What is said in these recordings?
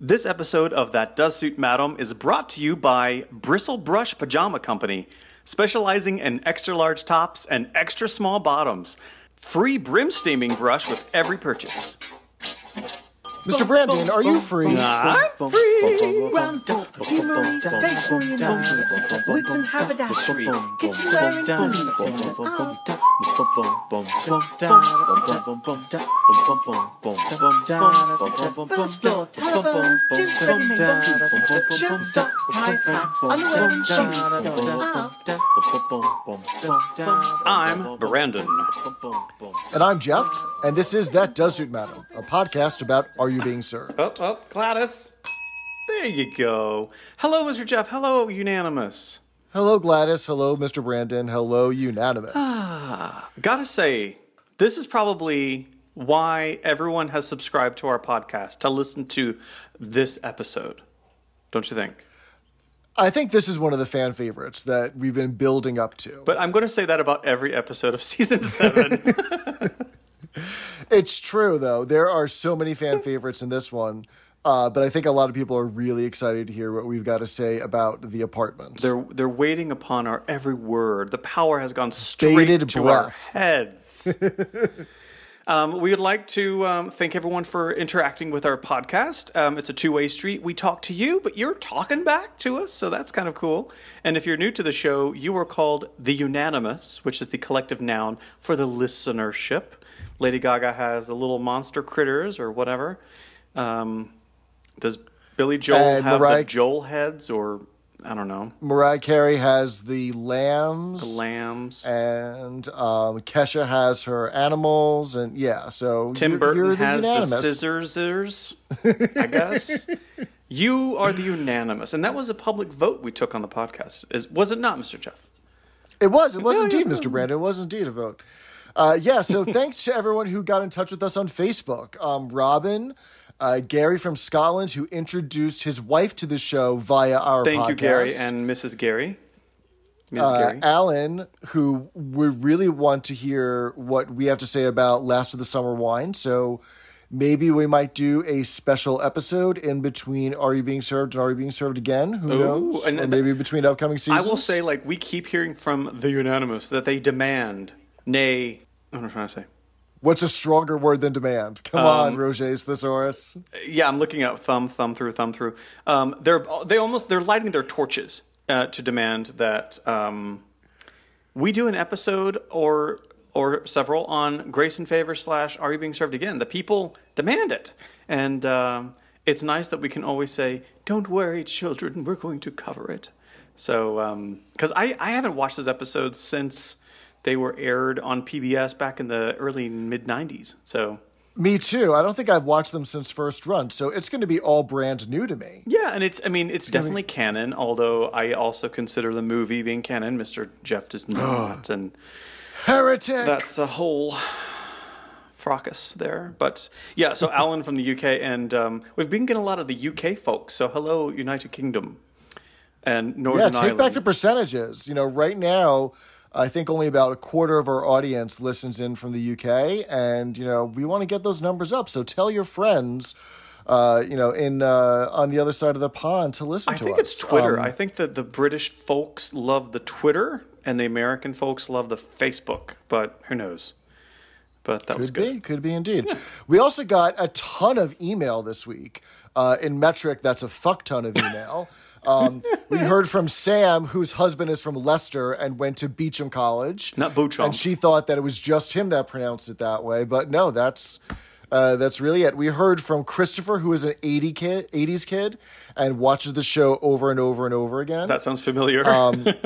This episode of That Does Suit Madam is brought to you by Bristle Brush Pajama Company, specializing in extra large tops and extra small bottoms. Free brim steaming brush with every purchase. Mr. Brandon, are you free? I'm free. Ground floor, perfumery, stationery and motions, wigs and haberdashery, kitchenware and furniture. First floor, telephones, gyms, ready-made suits, shirts, socks, ties, hats, underwear and shoes. I'm Brandon. And I'm Jeff, and this is That Does Suit Madam, a podcast about Are You Being Served? Up, up, Gladys. There you go. Hello, Mr. Jeff. Hello, Unanimous. Hello, Gladys. Hello, Mr. Brandon. Hello, Unanimous. Ah, gotta say, this is probably why everyone has subscribed to our podcast to listen to this episode. Don't you think? I think this is one of the fan favorites that we've been building up to. But I'm going to say that about every episode of season seven. It's true, though. There are so many fan favorites in this one. Uh, but I think a lot of people are really excited to hear what we've got to say about the apartment. they're they're waiting upon our every word. The power has gone straight Bated to our heads. um, we would like to um, thank everyone for interacting with our podcast. Um, it's a two way street. We talk to you, but you're talking back to us, so that's kind of cool. And if you're new to the show, you are called the Unanimous, which is the collective noun for the listenership. Lady Gaga has the little monster critters or whatever. Um, does Billy Joel And have Mariah- the Joel heads or I don't know Mariah Carey has the lambs. The lambs? and um, Kesha has her animals, and yeah, so Tim you're, Burton you're the has the unanimous. scissors, I guess. you are the unanimous, and that was a public vote we took on the podcast. Is was it not, Mr. Jeff? It was, it was Yeah, indeed. Mr. Brandon. It was indeed a vote. Uh, yeah, so thanks to everyone who got in touch with us on Facebook. Um, Robin, uh, Gary from Scotland, who introduced his wife to the show via our Thank podcast. you, Gary and Mrs. Gary. Ms. uh, Gary. Alan, who would really want to hear what we have to say about Last of the Summer Wine. So maybe we might do a special episode in between Are You Being Served and Are You Being Served Again? Who Ooh, knows? and th- maybe between upcoming seasons. I will say, like we keep hearing from the unanimous that they demand, nay, what am I trying to say? What's a stronger word than demand? Come Um, on, Roget's thesaurus. Yeah, I'm looking at thumb, thumb through, thumb through. Um, they're they almost they're lighting their torches uh, to demand that um, we do an episode or or several on grace and favor slash Are you being served again? The people demand it, and um, it's nice that we can always say, "Don't worry, children, we're going to cover it." So, because I I haven't watched those episodes since they were aired on PBS back in the early mid '90s. So. Me too. I don't think I've watched them since first run, so it's going to be all brand new to me. Yeah, and it's I mean it's definitely canon, although I also consider the movie being canon. Mr. Jeff does not, and Heretic. that's a whole fracas there. But yeah, so Alan from the UK, and um, we've been getting a lot of the UK folks. So hello, United Kingdom and Northern yeah, take Ireland. back the percentages. You know, right now, I think only about a quarter of our audience listens in from the UK, and you know, we want to get those numbers up. So tell your friends. Uh, you know, in uh, on the other side of the pond to listen I to I think us. it's Twitter. Um, I think that the British folks love the Twitter, and the American folks love the Facebook. But who knows? But that was good. be, could be indeed. We also got a ton of email this week. Uh, in metric, that's a fuck ton of email. Um, we heard from Sam, whose husband is from Leicester and went to Beecham College. Not Beauchamp. And she thought that it was just him that pronounced it that way, but no, that's uh, that's really it. We heard from Christopher, who is an 80 kid, 80s kid and watches the show over and over and over again. That sounds familiar. Um,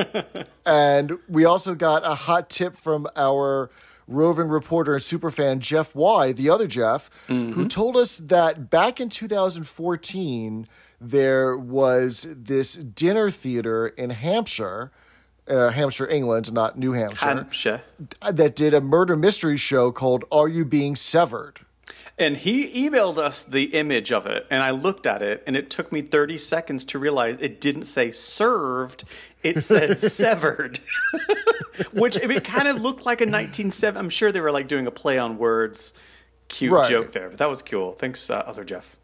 And we also got a hot tip from our roving reporter and superfan Jeff Y, the other Jeff, who told us that back in 2014 there was this dinner theater in Hampshire, uh, Hampshire, England, not New Hampshire, Hampshire. that did a murder mystery show called "Are You Being Severed?" And he emailed us the image of it, and I looked at it, and it took me 30 seconds to realize it didn't say served, it said severed. Which I mean, it kind of looked like a 1970. I'm sure they were like doing a play on words, cute Right. joke there, but that was cool. Thanks, uh, other Jeff.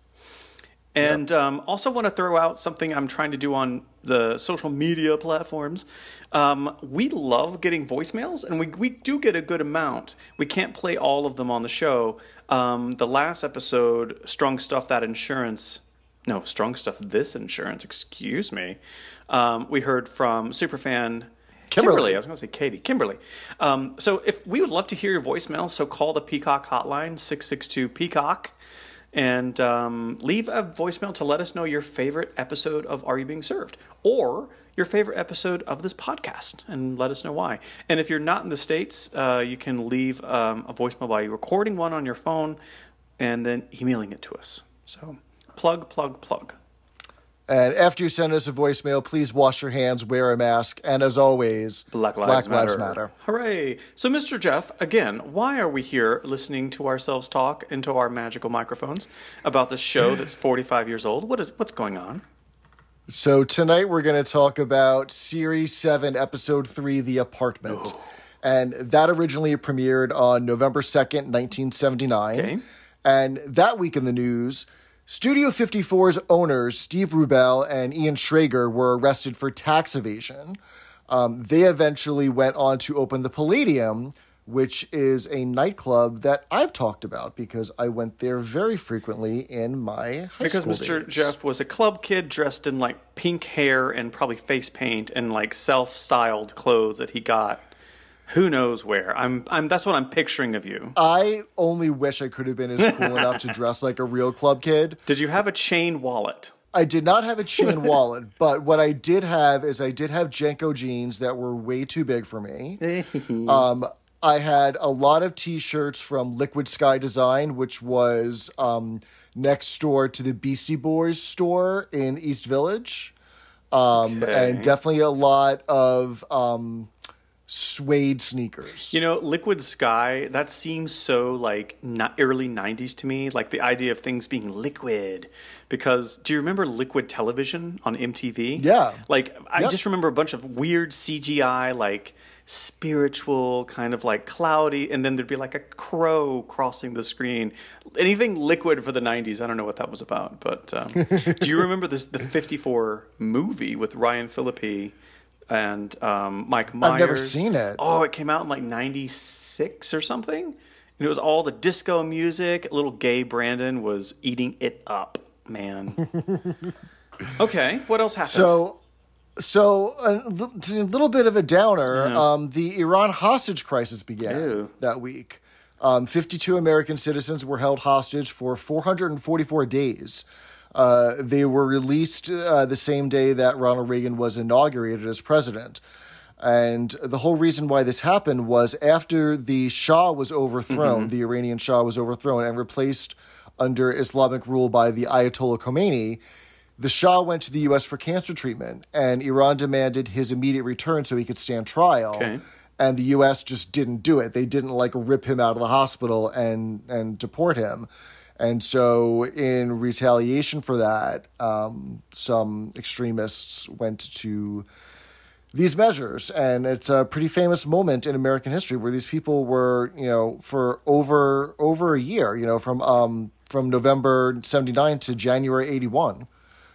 And um, also want to throw out something I'm trying to do on the social media platforms. Um, we love getting voicemails, and we, we do get a good amount. We can't play all of them on the show. Um, the last episode, Strong Stuff That Insurance, no, Strong Stuff This Insurance, excuse me. Um, we heard from superfan Kimberly. I was going to say Katie. Kimberly. Um, so if we would love to hear your voicemail, so call the Peacock hotline, 662 Peacock, and um, leave a voicemail to let us know your favorite episode of Are You Being Served? Or your favorite episode of this podcast and let us know why. And if you're not in the States, uh, you can leave um, a voicemail by recording one on your phone and then emailing it to us. So plug, plug, plug. And after you send us a voicemail, please wash your hands, wear a mask, and as always, Black Lives, Matter. Matter. Hooray. So, Mr. Jeff, again, why are we here listening to ourselves talk into our magical microphones about this show that's 45 years old? What is What's going on? So tonight we're going to talk about Series 7, Episode 3, The Apartment. And that originally premiered on November 2nd, 1979. Okay. And that week in the news, Studio 54's owners, Steve Rubell and Ian Schrager, were arrested for tax evasion. Um, they eventually went on to open the Palladium, which is a nightclub that I've talked about because I went there very frequently in my high Because school Because Mr. days. Jeff was a club kid dressed in like pink hair and probably face paint and like self styled clothes that he got. Who knows where? I'm, I'm. That's what I'm picturing of you. I only wish I could have been as cool enough to dress like a real club kid. Did you have a chain wallet? I did not have a chain wallet, but what I did have is I did have JNCO jeans that were way too big for me. um, I had a lot of T-shirts from Liquid Sky Design, which was um, next door to the Beastie Boys store in East Village, um, Okay. and definitely a lot of um, suede sneakers. You know, Liquid Sky, that seems so like not early 90s to me, like the idea of things being liquid. Because do you remember Liquid Television on MTV? Yeah. Like, I Yep. just remember a bunch of weird CGI, like spiritual, kind of like cloudy, and then there'd be like a crow crossing the screen. Anything liquid for the 90s, I don't know what that was about. But um, do you remember this the 54 movie with Ryan Phillippe? And um, Mike Myers. I've never seen it. Oh, it came out in like 96 or something. And it was all the disco music. Little gay Brandon was eating it up, man. okay, what else happened? So, so a, a little bit of a downer. Um, the Iran hostage crisis began Ew. that week. Um, 52 American citizens were held hostage for 444 days. Uh, they were released uh, the same day that Ronald Reagan was inaugurated as president. And the whole reason why this happened was after the Shah was overthrown, the Iranian Shah was overthrown and replaced under Islamic rule by the Ayatollah Khomeini. The Shah went to the U.S. for cancer treatment, and Iran demanded his immediate return so he could stand trial. Okay. And the U.S. just didn't do it. They didn't like rip him out of the hospital and and deport him. And so, in retaliation for that, um, some extremists went to these measures and it's a pretty famous moment in american history where these people were you know for over over a year you know from um from november 79 to january 81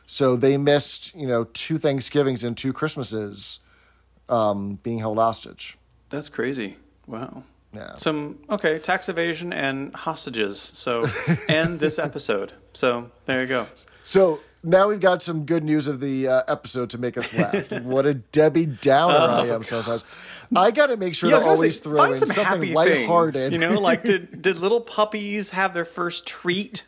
so they missed you know two thanksgivings and two christmases um being held hostage That's crazy. Wow. Yeah. Some okay, tax evasion and hostages. So and this episode. So there you go. so now we've got some good news of the uh, episode to make us laugh. what a Debbie Downer I am sometimes. I got to make sure Oh, Yeah, to always say, throw in some something happy lighthearted. Things, you know, like did did little puppies have their first treat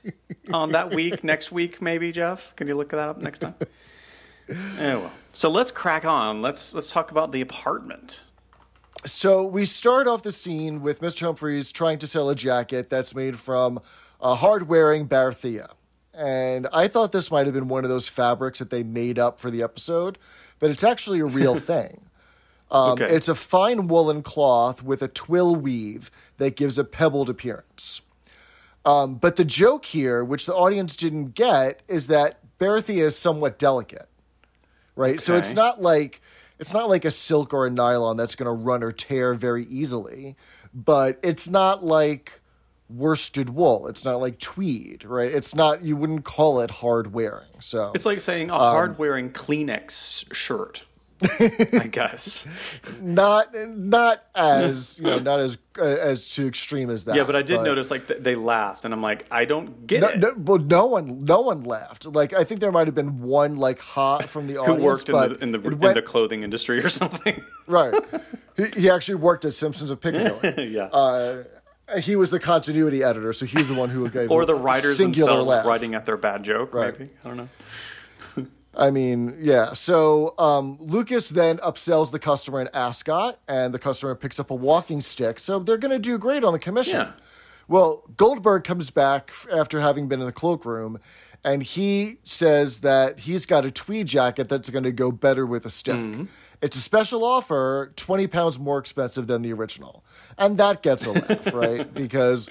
on that week? Next week, maybe Jeff. Can you look that up next time? Oh well. So let's crack on. Let's let's talk about the apartment. So we start off the scene with Mr. Humphreys trying to sell a jacket that's made from a hard-wearing Barathea. And I thought this might have been one of those fabrics that they made up for the episode, but it's actually a real thing. Um, Okay. It's a fine woolen cloth with a twill weave that gives a pebbled appearance. Um, but the joke here, which the audience didn't get, is that Barathea is somewhat delicate, right? So it's not like it's not like a silk or a nylon that's going to run or tear very easily, but it's not like worsted wool. It's not like tweed, right? It's not. You wouldn't call it hard wearing. So It's like saying Um, a hard wearing Kleenex shirt. I guess. not not as you know not as uh, as too extreme as that. Yeah, but I did notice like th- they laughed, and I'm like, I don't get No, it. no, well, no one, no one laughed. Like I think there might have been one like hot from the Who audience, worked in the in the, it in the clothing industry or something? right. He, he actually worked at Simpsons of Piccadilly. yeah. uh, he was the continuity editor, so he's the one who gave or the writers themselves laugh. writing at their bad joke. Right. Maybe I don't know. I mean, yeah. So um, Lucas then upsells the customer an ascot, and the customer picks up a walking stick. So they're going to do great on the commission. Yeah. Well, Goldberg comes back after having been in the cloakroom, and he says that he's got a tweed jacket that's going to go better with a stick. Mm-hmm. It's a special offer, 20 pounds more expensive than the original. And that gets a laugh, right? Because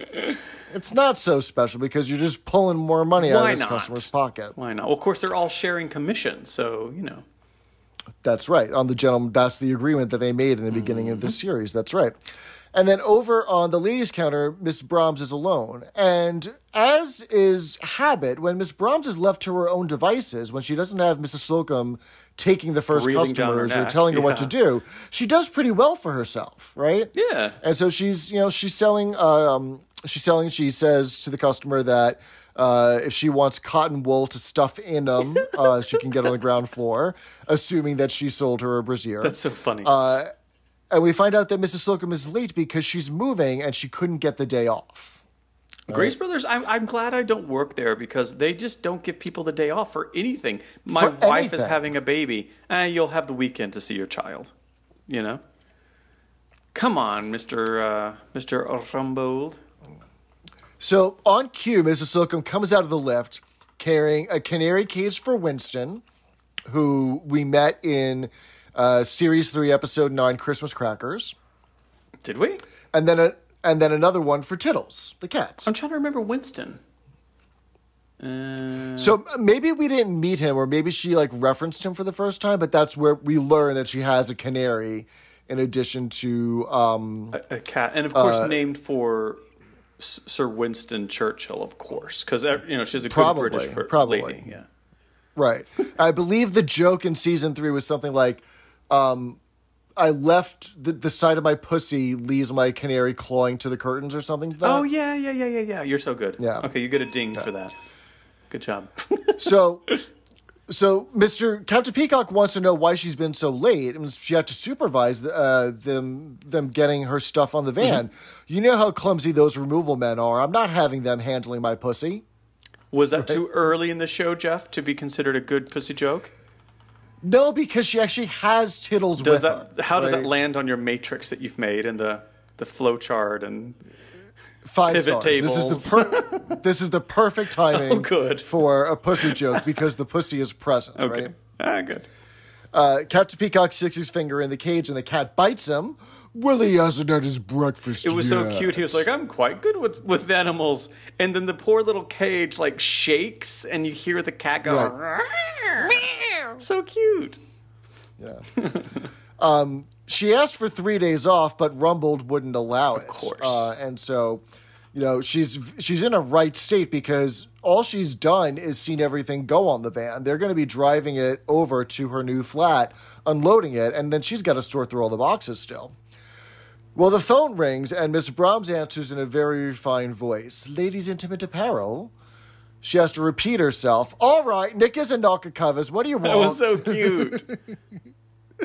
it's not so special because you're just pulling more money out of this not? customer's pocket. Why not? Well, of course, they're all sharing commission, so you know. That's right. On the gentleman, that's the agreement that they made in the beginning of this series. That's right. And then over on the ladies' counter, Miss Brahms is alone. And as is habit, when Miss Brahms is left to her own devices, when she doesn't have Mrs. Slocum taking the first customers or telling her what to do, she does pretty well for herself, right? Yeah. And so she's, you know, she's selling. Um, she's selling. She says to the customer that uh, if she wants cotton wool to stuff in them, uh, she can get on the ground floor, assuming that she sold her a brassiere. That's so funny. Uh, and we find out that Mrs. Slocum is late because she's moving and she couldn't get the day off. Grace Brothers, I'm, I'm glad I don't work there because they just don't give people the day off for anything. My For wife is having a baby, and you'll have the weekend to see your child. You know. Come on, Mister uh, Mister Rumbold. So on cue, Mrs. Slocum comes out of the lift carrying a canary cage for Winston, who we met in uh, series three, episode nine, Christmas Crackers, Did we? and then a, and then another one for Tiddles, the cat. I'm trying to remember Winston. Uh, So maybe we didn't meet him, or maybe she like referenced him for the first time, but that's where we learn that she has a canary in addition to um, a, a cat, and of course Uh, named for Sir Winston Churchill, of course, because you know she's a good British per- probably. lady. Yeah. Right. I believe the joke in season three was something like, um, I left the, the side of my pussy leaves my canary clawing to the curtains or something. Like. Oh yeah, yeah, yeah, yeah, yeah. You're so good. Yeah. Okay, you get a ding for that. Good job. So, so Mr. Captain Peacock wants to know why she's been so late, and she had to supervise uh, them them getting her stuff on the van. Mm-hmm. You know how clumsy those removal men are. I'm not having them handling my pussy. Was that too early in the show, Jeff, to be considered a good pussy joke? No, because she actually has Tiddles Does with that? her. How does right? that land on your matrix that you've made and the the flow chart and Five Pivot stars. This is the per- this is the perfect timing Oh, good. for a pussy joke because the pussy is present, okay, right? ah, good. Uh, Captain Peacock sticks his finger in the cage and the cat bites him. Well, he hasn't had his breakfast It was so cute. He was like, "I'm quite good with with animals," and then the poor little cage like shakes, and you hear the cat go. So cute. Yeah. um, she asked for three days off, but Rumbold wouldn't allow it. Of course. Uh, and so, you know, she's she's in a right state because all she's done is seen everything go on the van. They're going to be driving it over to her new flat, unloading it, and then she's got to sort through all the boxes still. Well, the phone rings, and Miss Brahms answers in a very refined voice. Ladies' intimate apparel. She has to repeat herself. All right, knickers and knocker covers. What do you want? That was so cute.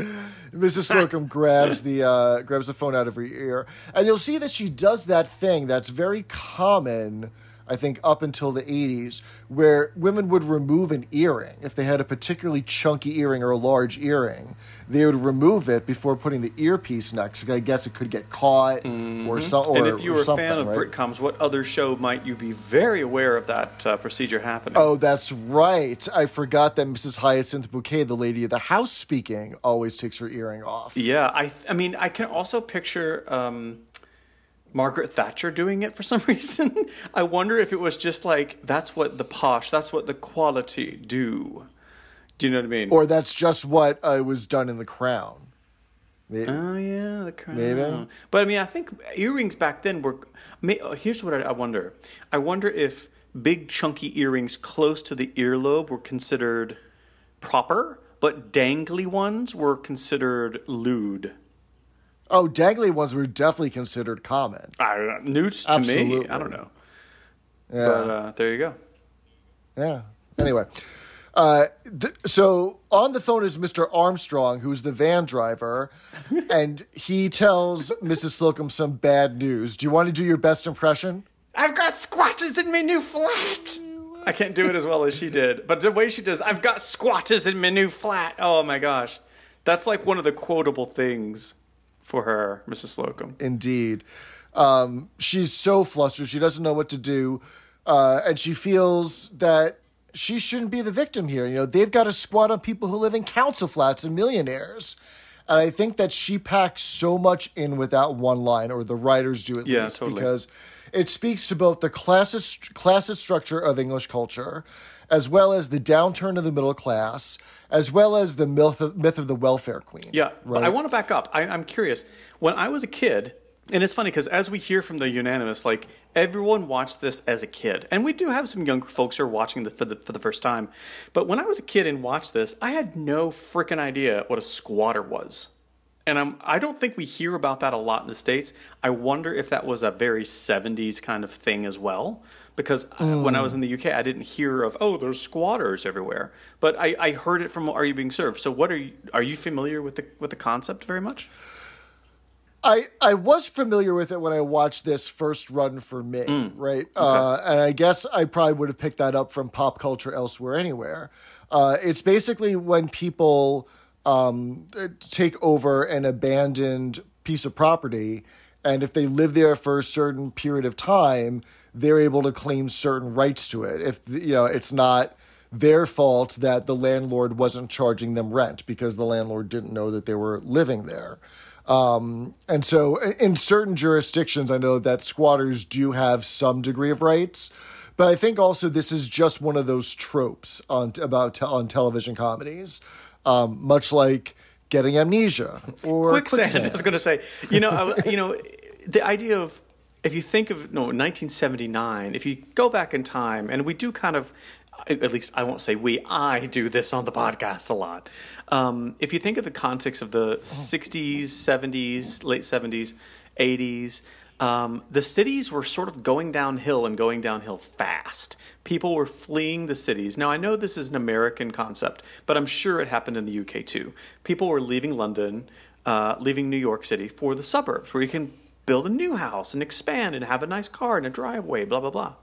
Mrs. Slocum grabs the uh, grabs the phone out of her ear, and you'll see that she does that thing that's very common, I think, up until the '80s, where women would remove an earring if they had a particularly chunky earring or a large earring. They would remove it before putting the earpiece next. I guess it could get caught or something. Mm-hmm. and if you were a fan of right? Britcoms, what other show might you be very aware of that uh, procedure happening? Oh, that's right. I forgot that Mrs. Hyacinth Bouquet, the lady of the house speaking, always takes her earring off. Yeah, I th- I mean, I can also picture um, Margaret Thatcher doing it for some reason. I wonder if it was just like that's what the posh, that's what the quality do. Do you know what I mean? Or that's just what uh, was done in The Crown. May- Oh yeah, the crown. Maybe. But I mean, I think earrings back then were. may- uh, Here's what I, I wonder. I wonder if big chunky earrings close to the earlobe were considered proper, but dangly ones were considered lewd. Oh, dangly ones were definitely considered common. I, news to me. I don't know. Yeah. But uh, there you go. Yeah. Anyway, uh, th- so on the phone is Mr. Armstrong, who's the van driver, and he tells Mrs. Slocum some bad news. Do you want to do your best impression? I've got squatters in my new flat. I can't do it as well as she did, but the way she does, I've got squatters in my new flat. Oh my gosh, that's like one of the quotable things for her, Mrs. Slocum. Indeed. Um, she's so flustered. She doesn't know what to do. Uh, and she feels that she shouldn't be the victim here. You know, they've got to squat on people who live in council flats and millionaires. And I think that she packs so much in with that one line, or the writers do at Yeah, least, totally. because it speaks to both the classist, classist structure of English culture, as well as the downturn of the middle class, as well as the myth of, myth of the welfare queen. Yeah, but I want to back up. I, I'm curious. When I was a kid, and it's funny because as we hear from the unanimous, like everyone watched this as a kid, and we do have some younger folks who are watching this for the for the first time. But when I was a kid and watched this, I had no freaking idea what a squatter was. And I'm, I don't think we hear about that a lot in the States. I wonder if that was a very 70s kind of thing as well. Because I- when I was in the UK, I didn't hear of, oh, there's squatters everywhere. But I, I heard it from Are You Being Served? So what are you, are you familiar with the, with the concept very much? I, I was familiar with it when I watched this first run for me, right? Uh, and I guess I probably would have picked that up from pop culture elsewhere anywhere. Uh, it's basically when people um, take over an abandoned piece of property, and if they live there for a certain period of time, they're able to claim certain rights to it. If you know, it's not their fault that the landlord wasn't charging them rent because the landlord didn't know that they were living there. Um, and so, in certain jurisdictions, I know that squatters do have some degree of rights, but I think also this is just one of those tropes on about te- on television comedies, um, much like getting amnesia or quicksand. quicksand. I was going to say, you know, I, you know, the idea of if you think of no 1979, if you go back in time, and we do kind of, at least I won't say we, I do this on the podcast a lot. Um, if you think of the context of the 60s, 70s, late 70s, 80s. Um, the cities were sort of going downhill and going downhill fast. People were fleeing the cities. Now, I know this is an American concept, but I'm sure it happened in the UK too. People were leaving London, uh, leaving New York City for the suburbs where you can build a new house and expand and have a nice car and a driveway, blah, blah, blah.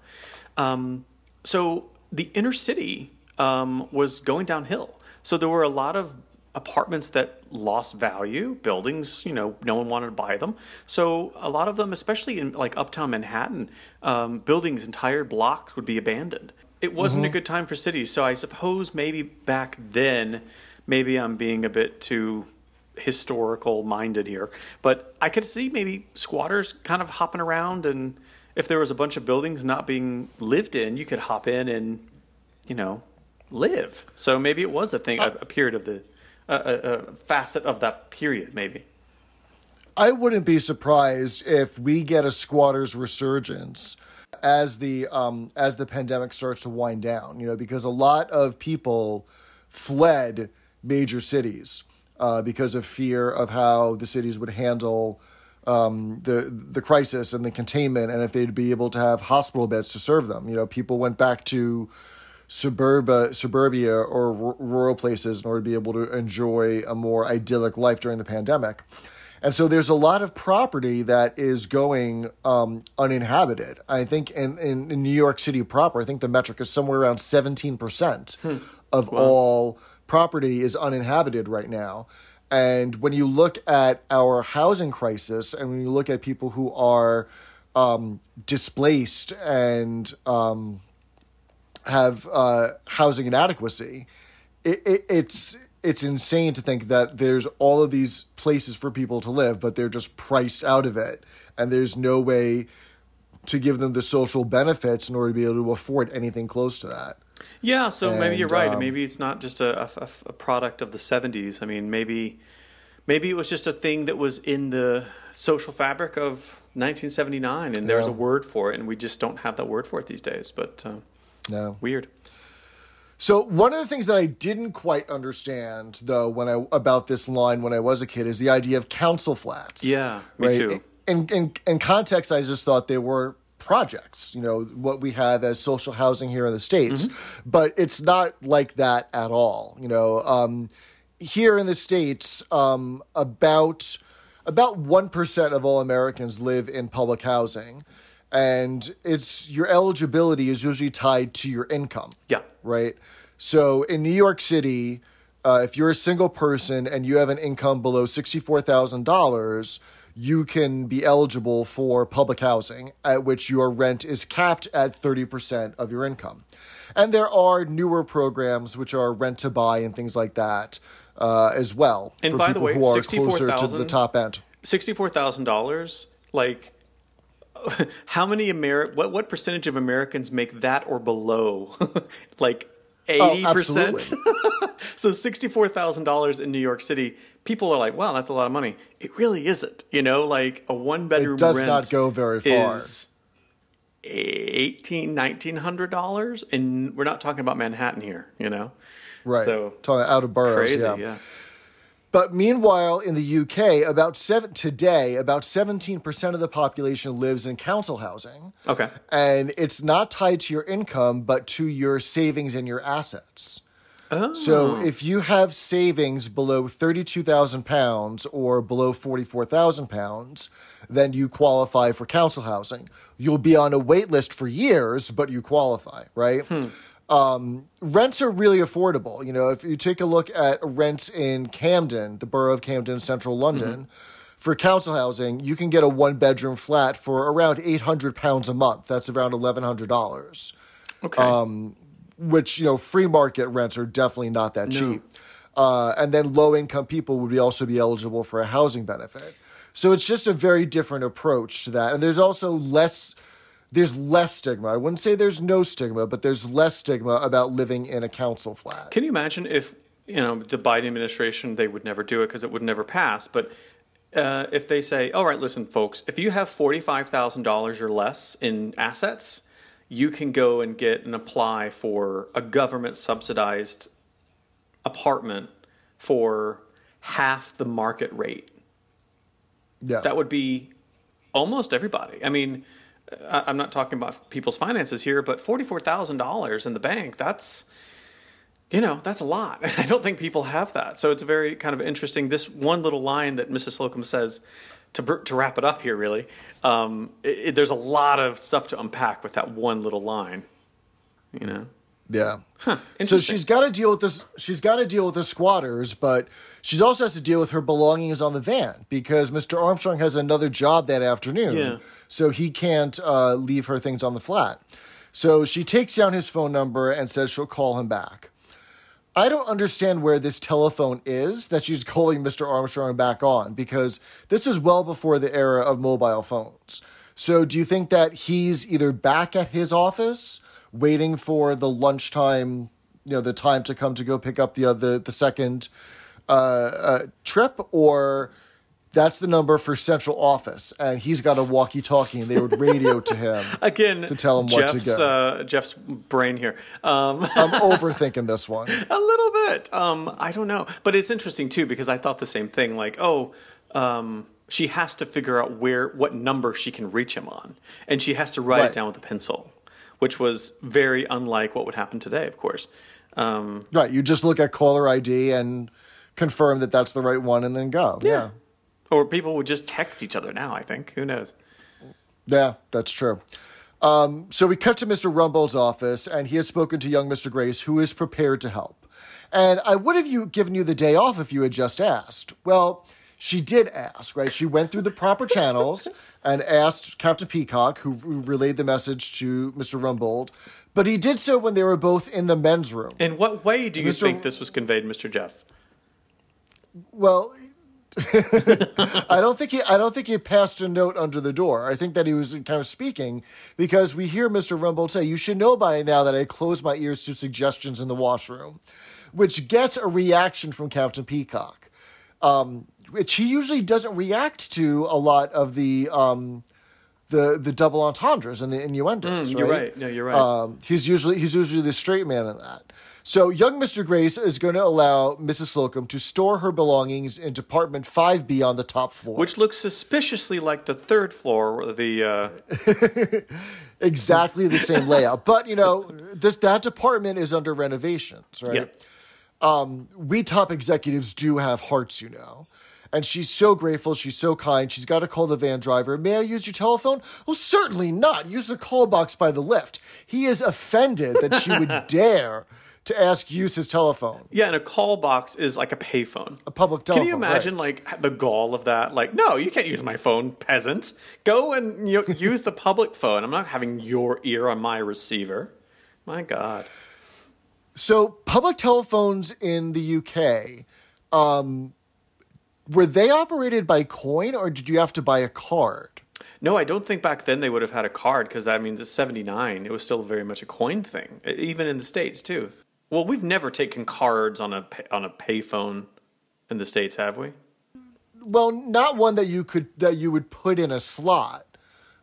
Um, so the inner city um, was going downhill. So there were a lot of apartments that lost value, buildings, you know, no one wanted to buy them. So a lot of them, especially in like uptown Manhattan, um, buildings, entire blocks would be abandoned. It wasn't a good time for cities. So I suppose maybe back then, maybe I'm being a bit too historical minded here, but I could see maybe squatters kind of hopping around and if there was a bunch of buildings not being lived in, you could hop in and, you know, live. So maybe it was a thing, a, a period of the, a, a, a facet of that period, maybe. I wouldn't be surprised if we get a squatters resurgence as the um, as the pandemic starts to wind down. You know, because a lot of people fled major cities uh, because of fear of how the cities would handle um, the the crisis and the containment, and if they'd be able to have hospital beds to serve them. You know, people went back to suburba, suburbia or r- rural places in order to be able to enjoy a more idyllic life during the pandemic. And so there's a lot of property that is going um, uninhabited. I think in, in, in New York City proper, I think the metric is somewhere around 17% of all property is uninhabited right now. And when you look at our housing crisis and when you look at people who are um, displaced and um, have uh, housing inadequacy, it, it, it's it's insane to think that there's all of these places for people to live, but they're just priced out of it, and there's no way to give them the social benefits in order to be able to afford anything close to that. Yeah, so maybe you're right. um, maybe it's not just a, a, a product of the 70s. I mean, maybe maybe it was just a thing that was in the social fabric of 1979, and there was a word for it, and we just don't have that word for it these days. But uh, No. weird. So one of the things that I didn't quite understand though when I about this line when I was a kid is the idea of council flats. Yeah, me right? too. In, in in context, I just thought they were projects. You know what we have as social housing here in the states, Mm-hmm. but it's not like that at all. You know, um, here in the states, um, about about one percent of all Americans live in public housing, and it's your eligibility is usually tied to your income Yeah. right? So in New York City, uh, if you're a single person and you have an income below sixty-four thousand dollars, you can be eligible for public housing, at which your rent is capped at thirty percent of your income. And there are newer programs which are rent to buy and things like that uh, as well. And for by the way, who are closer to the top end. Sixty-four thousand dollars. Like, how many Ameri- What what percentage of Americans make that or below? like Oh, eighty percent. so sixty-four thousand dollars in New York City. People are like, "Wow, that's a lot of money." It really isn't. You know, like a one-bedroom It does not go very far. Is eighteen, nineteen hundred dollars, and we're not talking about Manhattan here. You know, Right. So Talking out of boroughs. crazy. yeah. yeah. But meanwhile, in the UK, about seven today, about seventeen percent of the population lives in council housing, Okay. and it's not tied to your income, but to your savings and your assets. Oh. So if you have savings below thirty-two thousand pounds or below forty-four thousand pounds, then you qualify for council housing. You'll be on a wait list for years, but you qualify, right? Hmm. Um, rents are really affordable. You know, if you take a look at rents in Camden, the borough of Camden, central London, for council housing, you can get a one-bedroom flat for around eight hundred pounds a month. That's around eleven hundred dollars Okay. um, which you know free market rents are definitely not that cheap. Uh, and then low income people would be also be eligible for a housing benefit. So it's just a very different approach to that. And there's also less there's less stigma. I wouldn't say there's no stigma, but there's less stigma about living in a council flat. Can you imagine if you know the Biden administration they would never do it because it would never pass, but uh, if they say, "All right, listen, folks, if you have forty-five thousand dollars or less in assets, you can go and get and apply for a government subsidized apartment for half the market rate." yeah. That would be almost everybody. I mean, I'm not talking about people's finances here, but forty-four thousand dollars in the bank—that's you know that's a lot. I don't think people have that. So it's very kind of interesting. This one little line that Mrs. Slocum says to to wrap it up here. Really, um, it, it- there's a lot of stuff to unpack with that one little line. You know. Yeah. So she's got to deal with this. She's got to deal with the squatters, but she also has to deal with her belongings on the van because Mr. Armstrong has another job that afternoon. Yeah. So he can't uh, leave her things on the flat. So she takes down his phone number and says she'll call him back. I don't understand where this telephone is that she's calling Mr. Armstrong back on because this is well before the era of mobile phones. So do you think that he's either back at his office waiting for the lunchtime, you know, the time to come to go pick up the other the second uh, uh, trip or that's the number for central office and he's got a walkie-talkie and they would radio to him. Again, To tell him what to Jeff's, get. Uh, Jeff's brain here. Um, I'm overthinking this one. A little bit. Um, I don't know, but it's interesting too because I thought the same thing. Like, oh, um, she has to figure out where what number she can reach him on, and she has to write Right. it down with a pencil, which was very unlike what would happen today. Of course, um, Right. You just look at caller ID and confirm that that's the right one and then go. Yeah. or people would just text each other now. I think who knows. Yeah, that's true. Um, so we cut to Mr. Rumbold's office, and he has spoken to young Mr. Grace, who is prepared to help. And I would have you given you the day off if you had just asked. Well, she did ask, right? She went through the proper channels and asked Captain Peacock, who who relayed the message to Mr. Rumbold, but he did so when they were both in the men's room. In what way do you Mr. think this was conveyed, Mr. Jeff? Well, I don't think he. I don't think he passed a note under the door. I think that he was kind of speaking because we hear Mr. Rumbold say, "You should know by now that I close my ears to suggestions in the washroom," which gets a reaction from Captain Peacock. um, which he usually doesn't react to a lot of the um, the the double entendres and the innuendos. Mm, you're right. No, you're right. Um, he's usually he's usually the straight man in that. So young Mr. Grace is going to allow Mrs. Slocum to store her belongings in Department Five B on the top floor. Which looks suspiciously like the third floor. The uh, exactly the same layout. But you know, this that department is under renovations, right? yeah. we top executives do have hearts, you know. And she's so grateful. She's so kind. She's got to call the van driver. May I use your telephone? Well, certainly not. Use the call box by the lift. He is offended that she would dare to ask use his telephone, Yeah, and a call box is like a payphone. a public telephone. Can you imagine like the gall of that? Like, no, you can't use my phone, peasant. Go and you know, use the public phone. I'm not having your ear on my receiver. My God. So, public telephones in the UK, um, were they operated by coin or did you have to buy a card? No, I don't think back then they would have had a card because I mean, the '79, it was still very much a coin thing, even in the states too. Well, we've never taken cards on a pay, on a payphone in the states, have we? well not one that you could that you would put in a slot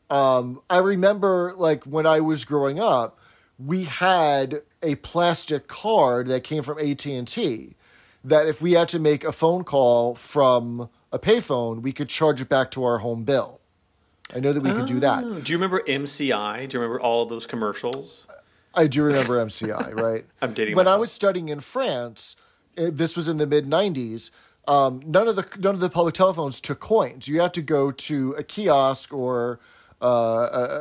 um i remember like when i was growing up we had a plastic card that came from AT&T that if we had to make a phone call from a payphone we could charge it back to our home bill i know that we could do that Oh, Do you remember MCI? Do you remember all of those commercials? I do remember MCI, right? I'm dating When I was studying in France, eh, this was in the mid '90s. Um, none of the none of the public telephones took coins. You had to go to a kiosk or uh,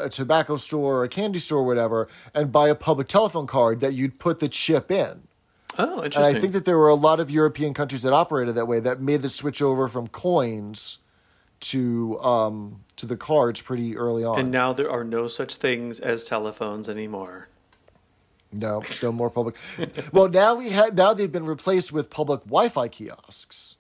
a, a tobacco store or a candy store or whatever and buy a public telephone card that you'd put the chip in. Oh, interesting. And. I think that there were a lot of European countries that operated that way that made the switch over from coins to um, to the cards pretty early on. and now there are no such things as telephones anymore. No, no more public. well, now we had now they've been replaced with public Wi-Fi kiosks.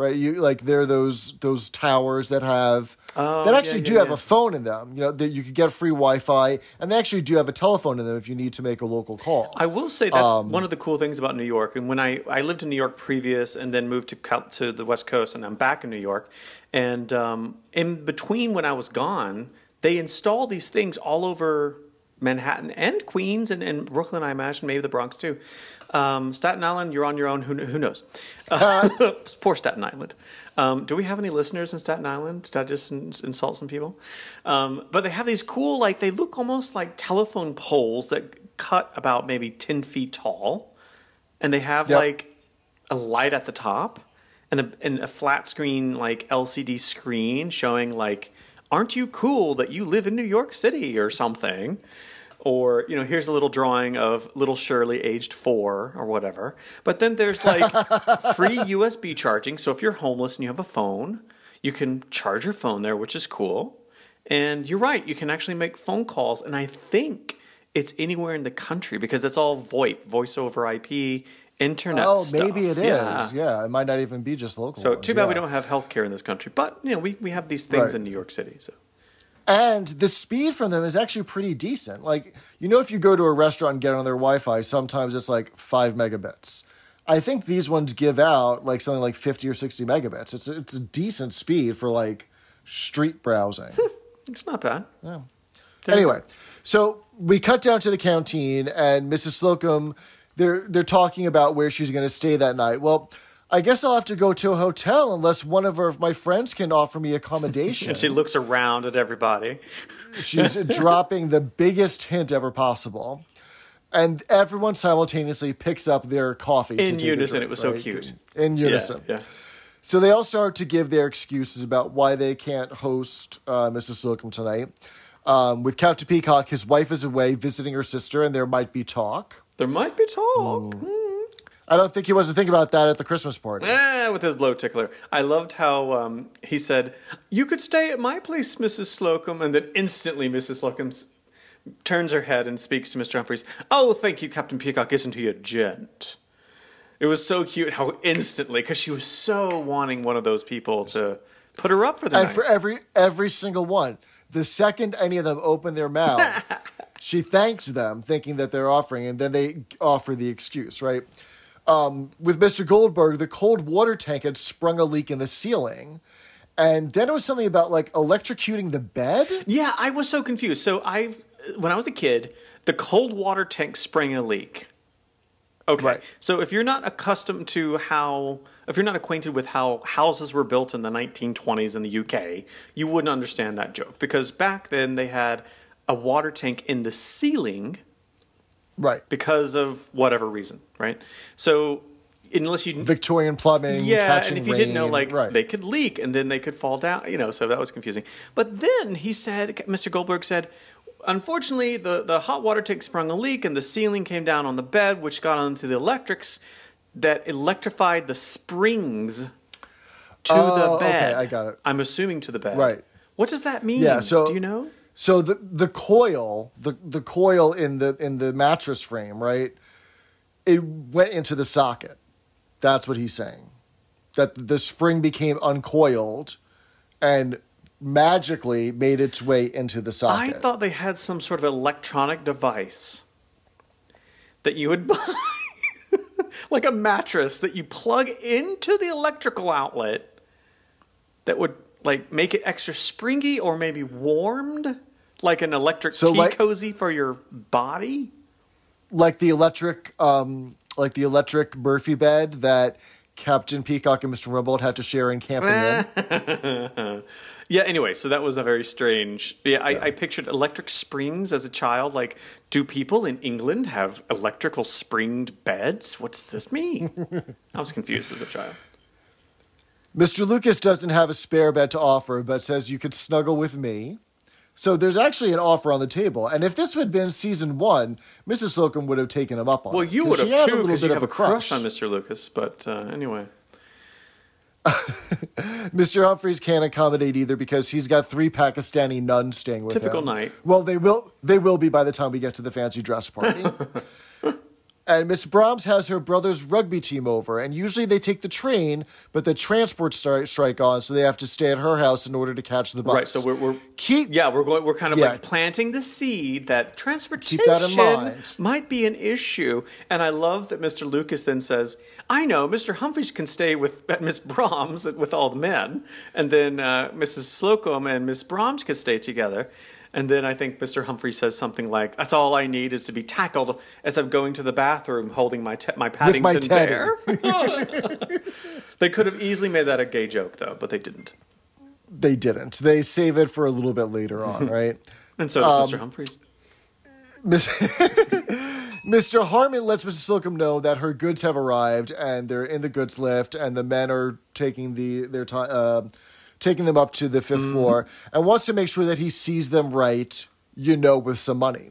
Right, you like they're those those towers that have Oh, that actually yeah, do have yeah. a phone in them. You know that you could get free Wi-Fi, and they actually do have a telephone in them if you need to make a local call. I will say that's Um, one of the cool things about New York. And when I, I lived in New York previous and then moved to to the West Coast, and I'm back in New York. And um, in between when I was gone, they installed these things all over Manhattan and Queens and, and Brooklyn, I imagine, maybe the Bronx too. Um, Staten Island, you're on your own. Who, who knows? Uh, poor Staten Island. Um, do we have any listeners in Staten Island? Did I just in- insult some people? Um, but they have these cool, like, they look almost like telephone poles that cut about maybe 10 feet tall. And they have, Yep. like, a light at the top and a, and a flat screen, like, LCD screen showing, like, aren't you cool that you live in New York City or something? Or, you know, here's a little drawing of little Shirley aged four or whatever. But then there's like free USB charging. So if you're homeless and you have a phone, you can charge your phone there, which is cool. And you're right, you can actually make phone calls. And I think it's anywhere in the country because it's all VoIP, voice over IP, internet oh, stuff. maybe it is. Yeah. Yeah. it might not even be just local. So ones, too bad we don't have healthcare in this country. But, you know, we, we have these things Right. in New York City. So And the speed from them is actually pretty decent. Like, you know, if you go to a restaurant and get on their Wi Fi, sometimes it's like five megabits. I think these ones give out like something like 50 or 60 megabits. It's a, it's a decent speed for like street browsing. it's not bad. Yeah. anyway, so we cut down to the canteen, and Mrs. Slocum, they're, they're talking about where she's going to stay that night. Well, I guess I'll have to go to a hotel unless one of her, my friends can offer me accommodation. And she looks around at everybody. She's dropping the biggest hint ever possible. And everyone simultaneously picks up their coffee. In unison, drink, it was so cute. In unison. yeah. So they all start to give their excuses about why they can't host uh, Mrs. Slocum tonight. Um, with Captain Peacock, his wife is away visiting her sister, and there might be talk. There might be talk. I don't think he wasn't thinking about that at the Christmas party. Eh, with his blow tickler. I loved how um, he said, You could stay at my place, Mrs. Slocum. And then instantly Mrs. Slocum turns her head and speaks to Mr. Humphreys. Oh, thank you, Captain Peacock. Isn't he a gent? It was so cute how instantly, because she was so wanting one of those people to put her up for the and night. for every every single one, the second any of them open their mouth, she thanks them, thinking that they're offering, and then they offer the excuse, right? Um, with Mr. Goldberg, the cold water tank had sprung a leak in the ceiling. And then it was something about like electrocuting the bed. Yeah, I was so confused. So I, when I was a kid, the cold water tank sprang a leak. Okay, Right. so if you're not accustomed to how, if you're not acquainted with how houses were built in the 1920s in the UK, you wouldn't understand that joke because back then they had a water tank in the ceiling Right. because of whatever reason, right? So unless you Victorian plumbing. yeah, and if you didn't know, like right. they could leak and then they could fall down, you know, so that was confusing. But then he said, Mr. Goldberg said, unfortunately, the the hot water tank sprung a leak and the ceiling came down on the bed, which got onto the electrics that electrified the springs to Oh, the bed. okay. I got it. I'm assuming to the bed. Right. What does that mean? Yeah, so- do you know? So the the coil, the the coil in the in the mattress frame, right? It went into the socket. That's what he's saying. That the spring became uncoiled and magically made its way into the socket. I thought they had some sort of electronic device that you would buy, like a mattress that you plug into the electrical outlet that would like make it extra springy or maybe warmed, like an electric So, tea like- cozy for your body. like the electric um like the electric Murphy bed that Captain Peacock and Mr. Rumbold had to share in camping in. Yeah. Anyway, so that was a very strange. Yeah, I, I pictured electric springs as a child. Like, do people in England have electrical springed beds? What does this mean? I was confused as a child. Mr. Lucas doesn't have a spare bed to offer, but says you could snuggle with me. So there's actually an offer on the table. And if this had been season one, Mrs. Slocum would have taken him up on Well, it. you 'cause would have too, because bit you of have a crush on Mr. Lucas. But uh, anyway, Mr. Humphreys can't accommodate either because he's got three Pakistani nuns staying with Typical him. Typical night. Well, they will they will be by the time we get to the fancy dress party. and Miss Brahms has her brother's rugby team over, and usually they take the train, but the transport stri- strike on, so they have to stay at her house in order to catch the bus. right? So we're, we're keep yeah, we're going. We're kind of Yeah. like planting the seed that transportation Keep that in mind. might be an issue. And I love that Mr. Lucas then says, "I know Mr. Humphreys can stay with at Miss Brahms with all the men, and then uh, Mrs. Slocum and Miss Brahms could stay together." And then I think Mr. Humphrey says something like, "That's all I need is to be tackled as I'm going to the bathroom, holding my te- my Paddington my bear." they could have easily made that a gay joke, though, but they didn't. they didn't. They save it for a little bit later on, right? And so does Mr. Um, Humphreys. Miss- Mr. Harmon lets Mrs. Slocum know that her goods have arrived and they're in the goods lift, and the men are taking the their time, uh, taking them up to the 5th floor, and wants to make sure that he sees them right, you know, with some money.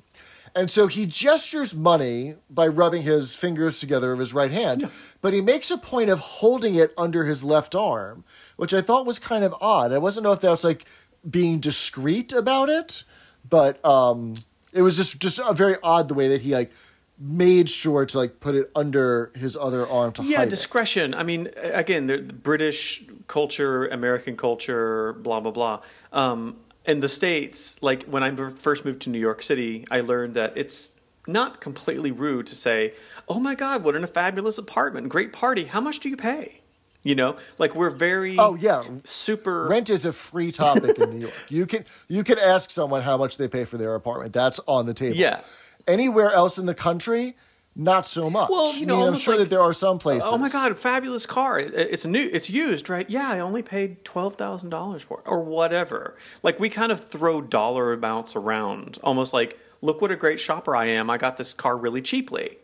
And so he gestures money by rubbing his fingers together of his right hand, but he makes a point of holding it under his left arm, which I thought was kind of odd. I wasn't know if that was like being discreet about it, but um, it was just just a very odd the way that he like made sure to like put it under his other arm to Yeah, hide it. discretion. I mean, again, the British culture, American culture, blah blah blah. Um, in the states, like when I first moved to New York City, I learned that it's not completely rude to say, "Oh my God, what in a fabulous apartment, great party. How much do you pay?" You know, like we're very Oh, yeah. super Rent is a free topic in New York. You can you can ask someone how much they pay for their apartment. That's on the table. Yeah. Anywhere else in the country, not so much. Well, you know, I mean, I'm almost sure like, that there are some places. Oh my God, fabulous car! It's a new, it's used, right? Yeah, I only paid twelve thousand dollars for it, or whatever. Like we kind of throw dollar amounts around, almost like, look what a great shopper I am. I got this car really cheaply,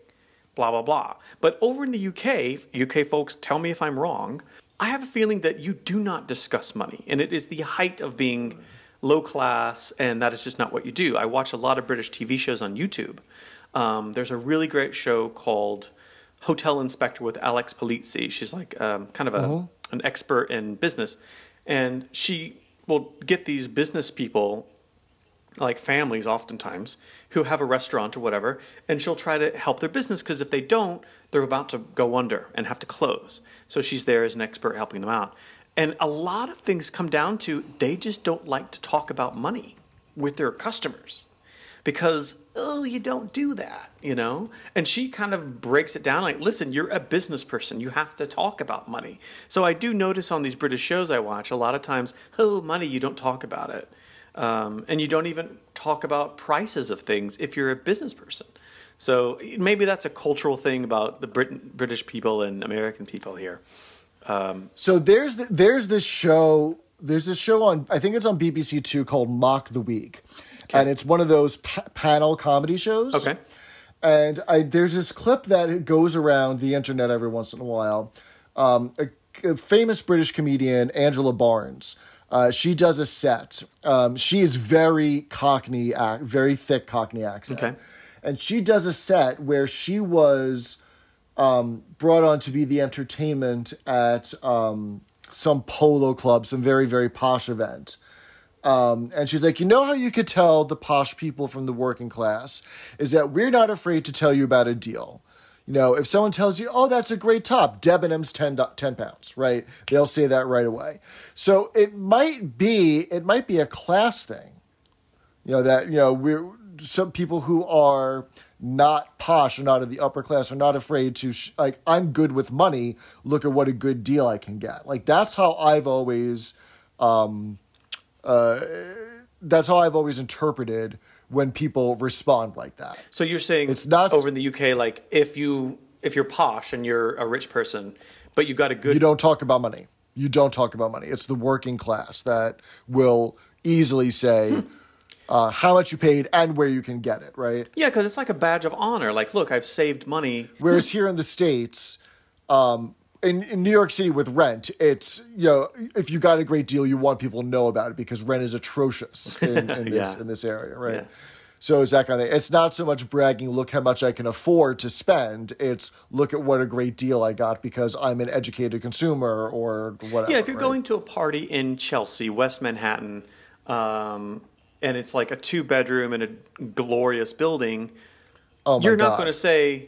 blah blah blah. But over in the UK, UK folks, tell me if I'm wrong. I have a feeling that you do not discuss money, and it is the height of being low class, and that is just not what you do. I watch a lot of British TV shows on YouTube. Um, there's a really great show called Hotel Inspector with Alex Polizzi. She's like um, kind of a, an expert in business, and she will get these business people, like families, oftentimes who have a restaurant or whatever, and she'll try to help their business because if they don't, they're about to go under and have to close. So she's there as an expert helping them out. And a lot of things come down to they just don't like to talk about money with their customers because oh, you don't do that, you know. And she kind of breaks it down like, listen, you're a business person, you have to talk about money. So I do notice on these British shows I watch a lot of times, oh, money, you don't talk about it, um, and you don't even talk about prices of things if you're a business person. So maybe that's a cultural thing about the Brit- British people and American people here. So there's the, there's this show. There's this show on I think it's on BBC Two called Mock the Week, and it's one of those pa- panel comedy shows. Okay. And I there's this clip that goes around the internet every once in a while. Um, a, a famous British comedian Angela Barnes. Uh, she does a set. Um, she is very Cockney, very thick Cockney accent. Okay. And she does a set where she was um, brought on to be the entertainment at um, some polo club, some very, very posh event. Um, and she's like, you know how you could tell the posh people from the working class is that we're not afraid to tell you about a deal. You know, if someone tells you, oh, that's a great top, Debenhams 10, do- 10 pounds, right? They'll say that right away. So it might be, it might be a class thing you know that you know we're some people who are not posh or not in the upper class are not afraid to sh- like i'm good with money look at what a good deal i can get like that's how i've always um uh that's how i've always interpreted when people respond like that. So you're saying It's not- over in the UK, like if you if you're posh and you're a rich person, but you got a good you don't talk about money. You don't talk about money. It's the working class that will easily say uh, how much you paid and where you can get it right? Yeah, because it's like a badge of honor. Like, look, I've saved money. Whereas here in the states, um, in, in New York City with rent, it's you know if you got a great deal, you want people to know about it because rent is atrocious in, in this Yeah. in this area, right? Yeah. So it's that kind of thing. It's not so much bragging, look how much I can afford to spend. It's look at what a great deal I got because I'm an educated consumer or whatever. Yeah, if you're right? going to a party in Chelsea, West Manhattan, um, and it's like a two bedroom in a glorious building, oh you're not going to say,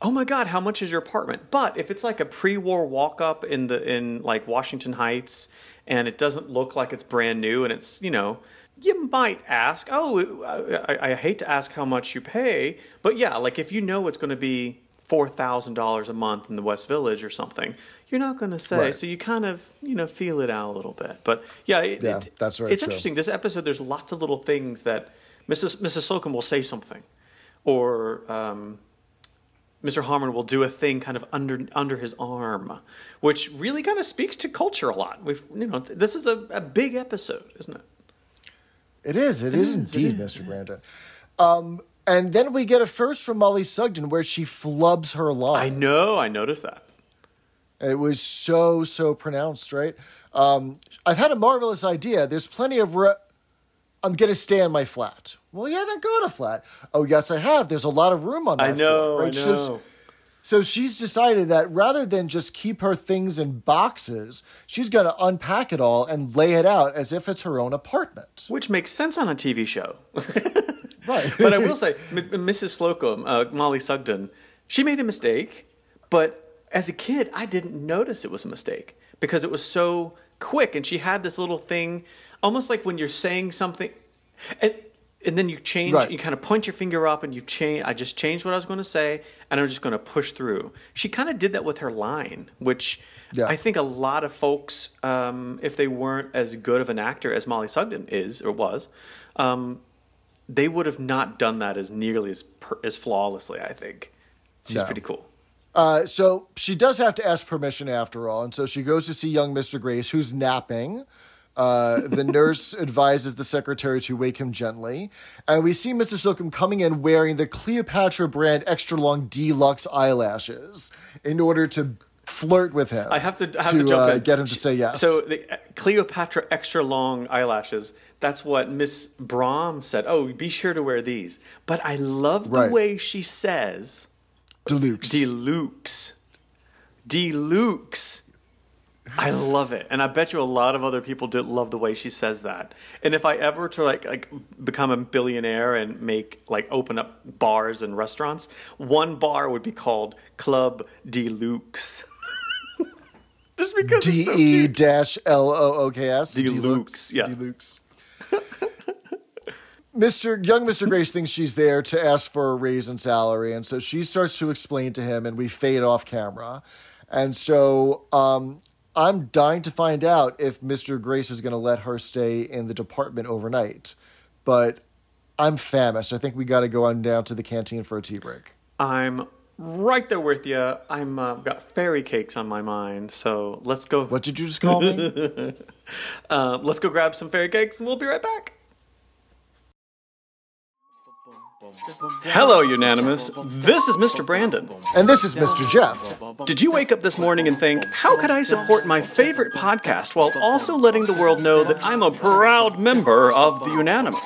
"Oh my God, how much is your apartment?" But if it's like a pre-war walk-up in the in like Washington Heights, and it doesn't look like it's brand new, and it's you know, you might ask, "Oh, I, I hate to ask how much you pay," but yeah, like if you know it's going to be four thousand dollars a month in the West Village or something, you're not going to say. Right. So you kind of you know feel it out a little bit. But yeah, it, Yeah, it- that's very It's true. interesting. This episode, there's lots of little things that Mrs. Mrs. Slocum will say something, or um, Mr. Harmon will do a thing kind of under under his arm, which really kind of speaks to culture a lot. We've you know this is a, a big episode, isn't it? It is. It is indeed, Mr. Granda. Um, and then we get a first from Mollie Sugden where she flubs her line. I know. I noticed that. It was so so pronounced, right? Um, I've had a marvelous idea. There's plenty of. Re- I'm gonna stay on my flat. Well, you haven't got a flat. Oh, yes, I have. There's a lot of room on that. I know. I right? So- know. So, she's decided that rather than just keep her things in boxes, she's gonna unpack it all and lay it out as if it's her own apartment. Which makes sense on a TV show. Right. but I will say, M- Mrs. Slocum, uh, Mollie Sugden, she made a mistake, but as a kid, I didn't notice it was a mistake because it was so quick, and she had this little thing, almost like when you're saying something, and and then you change, Right. you kind of point your finger up, and you change. I just changed what I was going to say, and I'm just going to push through. She kind of did that with her line, which. Yeah. I think a lot of folks, um, if they weren't as good of an actor as Mollie Sugden is or was, um, they would have not done that as nearly as per, as flawlessly. I think she's No. pretty cool. Uh, so she does have to ask permission after all, and so she goes to see young Mr. Grace, who's napping. Uh, the nurse advises the secretary to wake him gently, and we see Mr. Slocum coming in wearing the Cleopatra brand extra long deluxe eyelashes in order to flirt with him. I have to I have to, jump uh, in. get him to say yes. So the uh, Cleopatra extra long eyelashes. That's what Miss Brahm said. Oh, be sure to wear these. But I love the Right. way she says Deluxe. deluxe, deluxe. I love it, and I bet you a lot of other people did love the way she says that. And if I ever to like like become a billionaire and make like open up bars and restaurants, one bar would be called Club Deluxe. Just because D it's so E dash L O O K S. Deluxe, yeah. Deluxe. Mr. Young Mr. Grace thinks she's there to ask for a raise in salary, and so she starts to explain to him, and we fade off camera. And so um, I'm dying to find out if Mr. Grace is going to let her stay in the department overnight. But I'm famished. I think we got to go on down to the canteen for a tea break. I'm right there with you. I'm uh, got fairy cakes on my mind, so let's go. What did you just call me? Uh, let's go grab some fairy cakes, and we'll be right back. Hello, Unanimous. This is Mr. Brandon. and this is Mr. Jeff. Did you wake up this morning and think, how could I support my favorite podcast while also letting the world know that I'm a proud member of the Unanimous?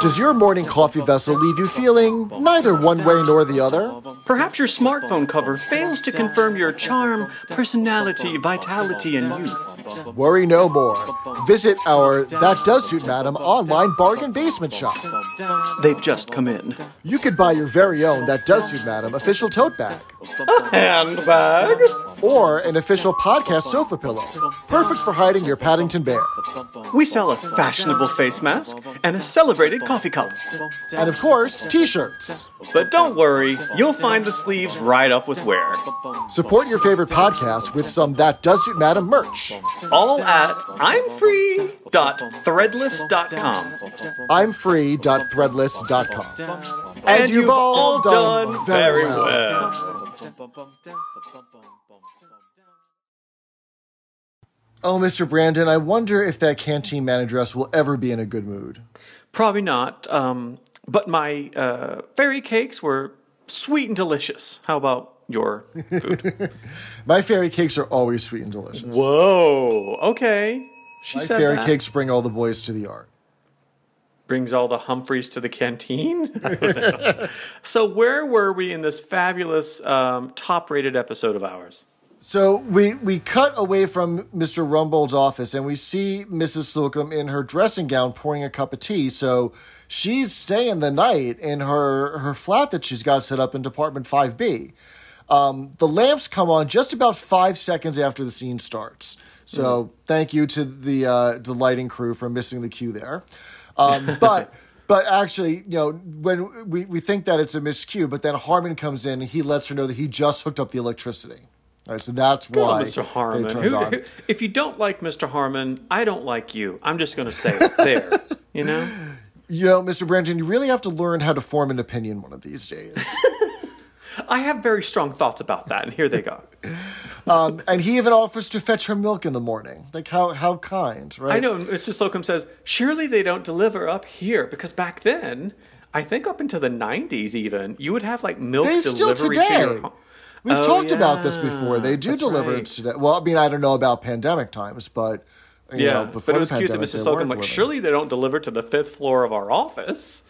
Does your morning coffee vessel leave you feeling neither one way nor the other? Perhaps your smartphone cover fails to confirm your charm, personality, vitality, and youth. Worry no more. Visit our That Does Suit Madam online bargain basement shop. They've just come in. You could buy your very own That Does Suit Madam official tote bag Handbag? Or an official podcast sofa pillow, perfect for hiding your Paddington Bear. We sell a fashionable face mask and a celebrated coffee cup. And of course, t shirts. But don't worry, you'll find the sleeves right up with wear. Support your favorite podcast with some That Does Suit Madam merch. All at imfree.threadless.com. I'm free.threadless.com. And you've all done very well. Oh, Mr. Brandon, I wonder if that canteen manageress will ever be in a good mood. Probably not. Um, but my uh, fairy cakes were sweet and delicious. How about your food? My fairy cakes are always sweet and delicious. Whoa. Okay. She My said fairy that. cakes bring all the boys to the yard. brings all the Humphreys to the canteen. I don't know. so where were we in this fabulous um, top-rated episode of ours? So we we cut away from Mr. Rumbold's office and we see Mrs. Slocum in her dressing gown pouring a cup of tea. So she's staying the night in her her flat that she's got set up in Department Five B. Um, the lamps come on just about five seconds after the scene starts. So thank you to the uh, the lighting crew for missing the cue there. Um, but. But actually, you know, when we, we think that it's a miscue, but then Harmon comes in and he lets her know that he just hooked up the electricity. All right, so that's Good why Mr. Harmon. Who- who- if you don't like Mr. Harmon, I don't like you. I'm just going to say it there. You know? You know, Mr. Brandon, you really have to learn how to form an opinion one of these days. I have very strong thoughts about that, and here they go. um, and he even offers to fetch her milk in the morning. Like how how kind, right? I know. Mr. Slocum says, surely they don't deliver up here because back then, I think up into the 90s even, you would have like milk They still delivery today. to your home. We've Oh, talked about this before. They do that's deliver right. today. Well, I mean, I don't know about pandemic times, but you Yeah, know, before but it was cute that Mrs. Slocum like, surely they don't deliver to the fifth floor of our office.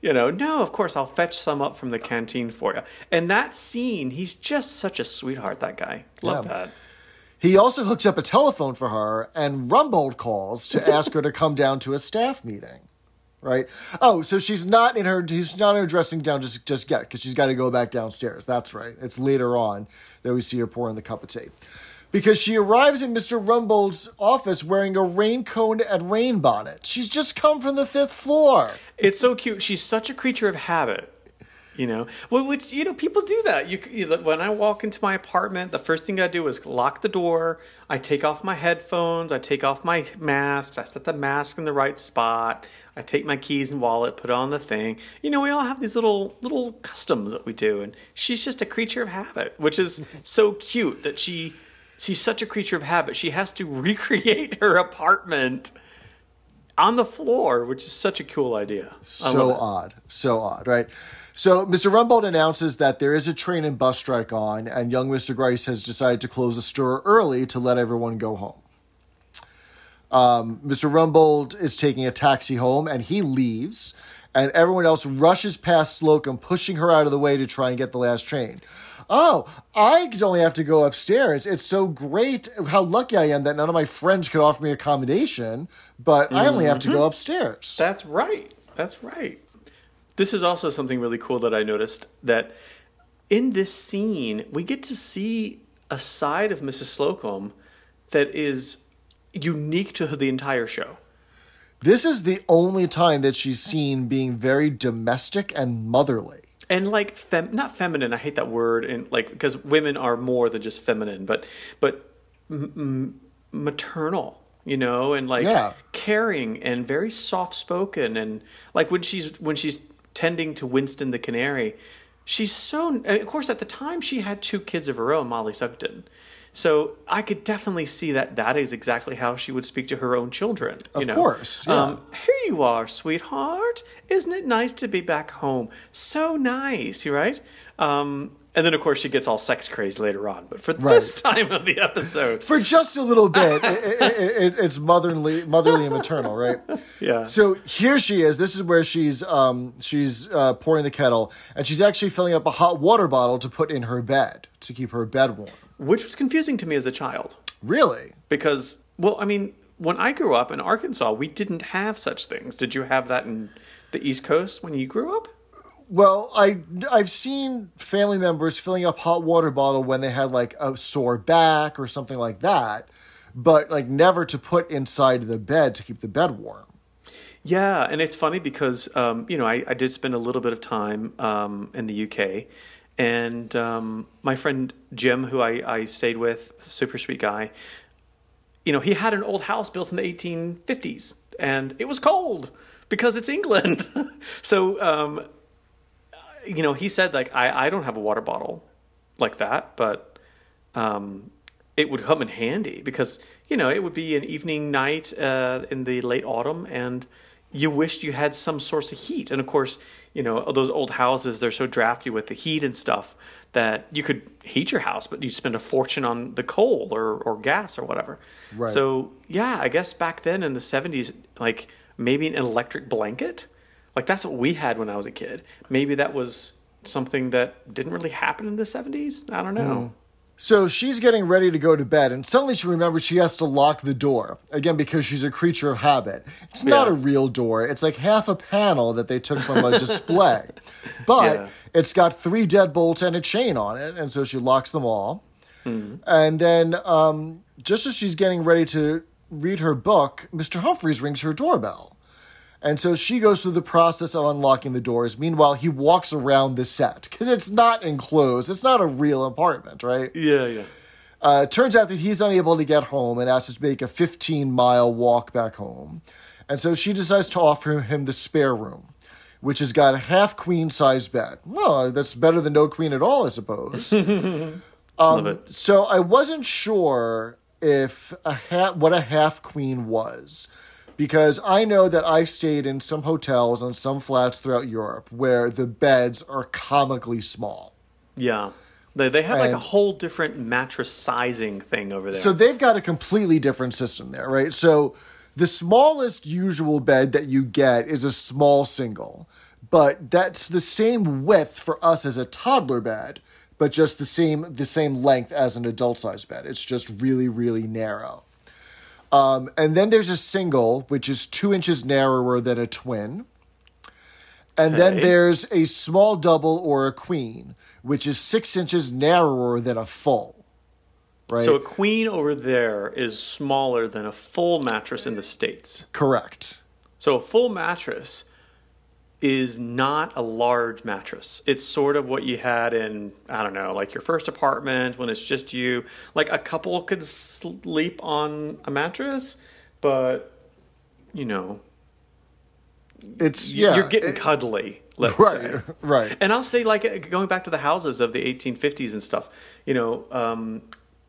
You know, no, of course I'll fetch some up from the canteen for you. And that scene, he's just such a sweetheart. That guy, love Yeah. that. He also hooks up a telephone for her, and Rumbold calls to ask her to come down to a staff meeting. Right? Oh, so she's not in her. He's not in her dressing down just just yet because she's got to go back downstairs. That's right. It's later on that we see her pouring the cup of tea, because she arrives in Mister Rumbold's office wearing a raincoat and rain bonnet. She's just come from the fifth floor. It's so cute. She's such a creature of habit. You know, well, which you know, people do that. You, you when I walk into my apartment, the first thing I do is lock the door. I take off my headphones. I take off my masks. I set the mask in the right spot. I take my keys and wallet, put it on the thing. You know, we all have these little little customs that we do, and she's just a creature of habit, which is so cute that she she's such a creature of habit. She has to recreate her apartment on the floor, which is such a cool idea. So odd, so odd, right? So Mr. Rumbold announces that there is a train and bus strike on, and young Mr. Grace has decided to close the store early to let everyone go home. Um, Mr. Rumbold is taking a taxi home, and he leaves, and everyone else rushes past Slocum, pushing her out of the way to try and get the last train. Oh, I only have to go upstairs. It's so great how lucky I am that none of my friends could offer me accommodation, but I only have to go upstairs. That's right. That's right. This is also something really cool that I noticed that in this scene, we get to see a side of Mrs. Slocum that is unique to the entire show. This is the only time that she's seen being very domestic and motherly. and like fem not feminine i hate that word and like because women are more than just feminine but but m- m- maternal you know and like Yeah. caring and very soft spoken and like when she's when she's tending to winston the canary she's so and of course at the time she had two kids of her own mollie sugden so i could definitely see that that is exactly how she would speak to her own children you Of know? course, yeah. um, here you are, sweetheart. Isn't it nice to be back home? So nice, right? Um, and then, of course, she gets all sex crazed later on. But for this time of the episode, For just a little bit, it, it, it, it's motherly, motherly and maternal, right? yeah. So here she is. This is where she's um, she's uh, pouring the kettle, and she's actually filling up a hot water bottle to put in her bed to keep her bed warm. Which was confusing to me as a child Really? because, well, I mean, when I grew up in Arkansas, we didn't have such things. Did you have that in the East Coast when you grew up? Well, I I've seen family members filling up hot water bottle when they had like a sore back or something like that, but like never to put inside the bed to keep the bed warm. Yeah, and it's funny because um, you know I, I did spend a little bit of time um, in the UK, and um, my friend Jim, who I, I stayed with, super sweet guy. You know, he had an old house built in the 1850s, and it was cold because it's England. so, um, you know, he said like I, I don't have a water bottle like that, but um, it would come in handy because you know it would be an evening night uh, in the late autumn, and you wished you had some source of heat. And of course, you know those old houses they're so drafty with the heat and stuff that you could heat your house, but you'd spend a fortune on the coal or or gas or whatever. Right. So yeah, I guess back then in the seventies, like maybe an electric blanket, like that's what we had when I was a kid. Maybe that was something that didn't really happen in the seventies. I don't know. Hmm. So she's getting ready to go to bed, and suddenly she remembers she has to lock the door. Again, because she's a creature of habit. It's not Yeah. a real door, it's like half a panel that they took from a display. But Yeah. it's got three deadbolts and a chain on it, and so she locks them all. Mm-hmm. And then, um, just as she's getting ready to read her book, Mr. Humphreys rings her doorbell. And so she goes through the process of unlocking the doors. Meanwhile, he walks around the set because it's not enclosed. It's not a real apartment, right? Yeah, yeah. Uh, turns out that he's unable to get home and has to make a 15 mile walk back home. And so she decides to offer him the spare room, which has got a half queen size bed. Well, that's better than no queen at all, I suppose. Love it. so I wasn't sure if a ha- what a half queen was. Because I know that I stayed in some hotels and some flats throughout Europe where the beds are comically small. Yeah. They, they have like a whole different mattress sizing thing over there. So they've got a completely different system there, right? So the smallest usual bed that you get is a small single, but that's the same width for us as a toddler bed, but just the same the same length as an adult size bed. It's just really really narrow. Um, and then there's a single, which is two inches narrower than a twin. And then there's a small double or a queen, which is six inches narrower than a full. Right? So a queen over there is smaller than a full mattress in the States. Correct. So a full mattress is not a large mattress. It's sort of what you had in, I don't know, like your first apartment when it's just you. Like a couple could sleep on a mattress, but, you know, It's yeah. you're getting it- cuddly, let's right, say. right. And I'll say, like, going back to the houses of the 1850s and stuff, you know, um,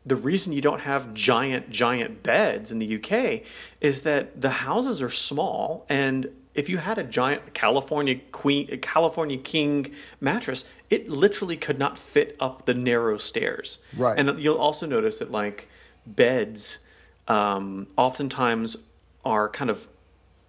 the reason you don't have giant, giant beds in the UK is that the houses are small. And if you had a giant California Queen, a California King mattress, it literally could not fit up the narrow stairs. Right. And you'll also notice that, like, beds um, oftentimes are kind of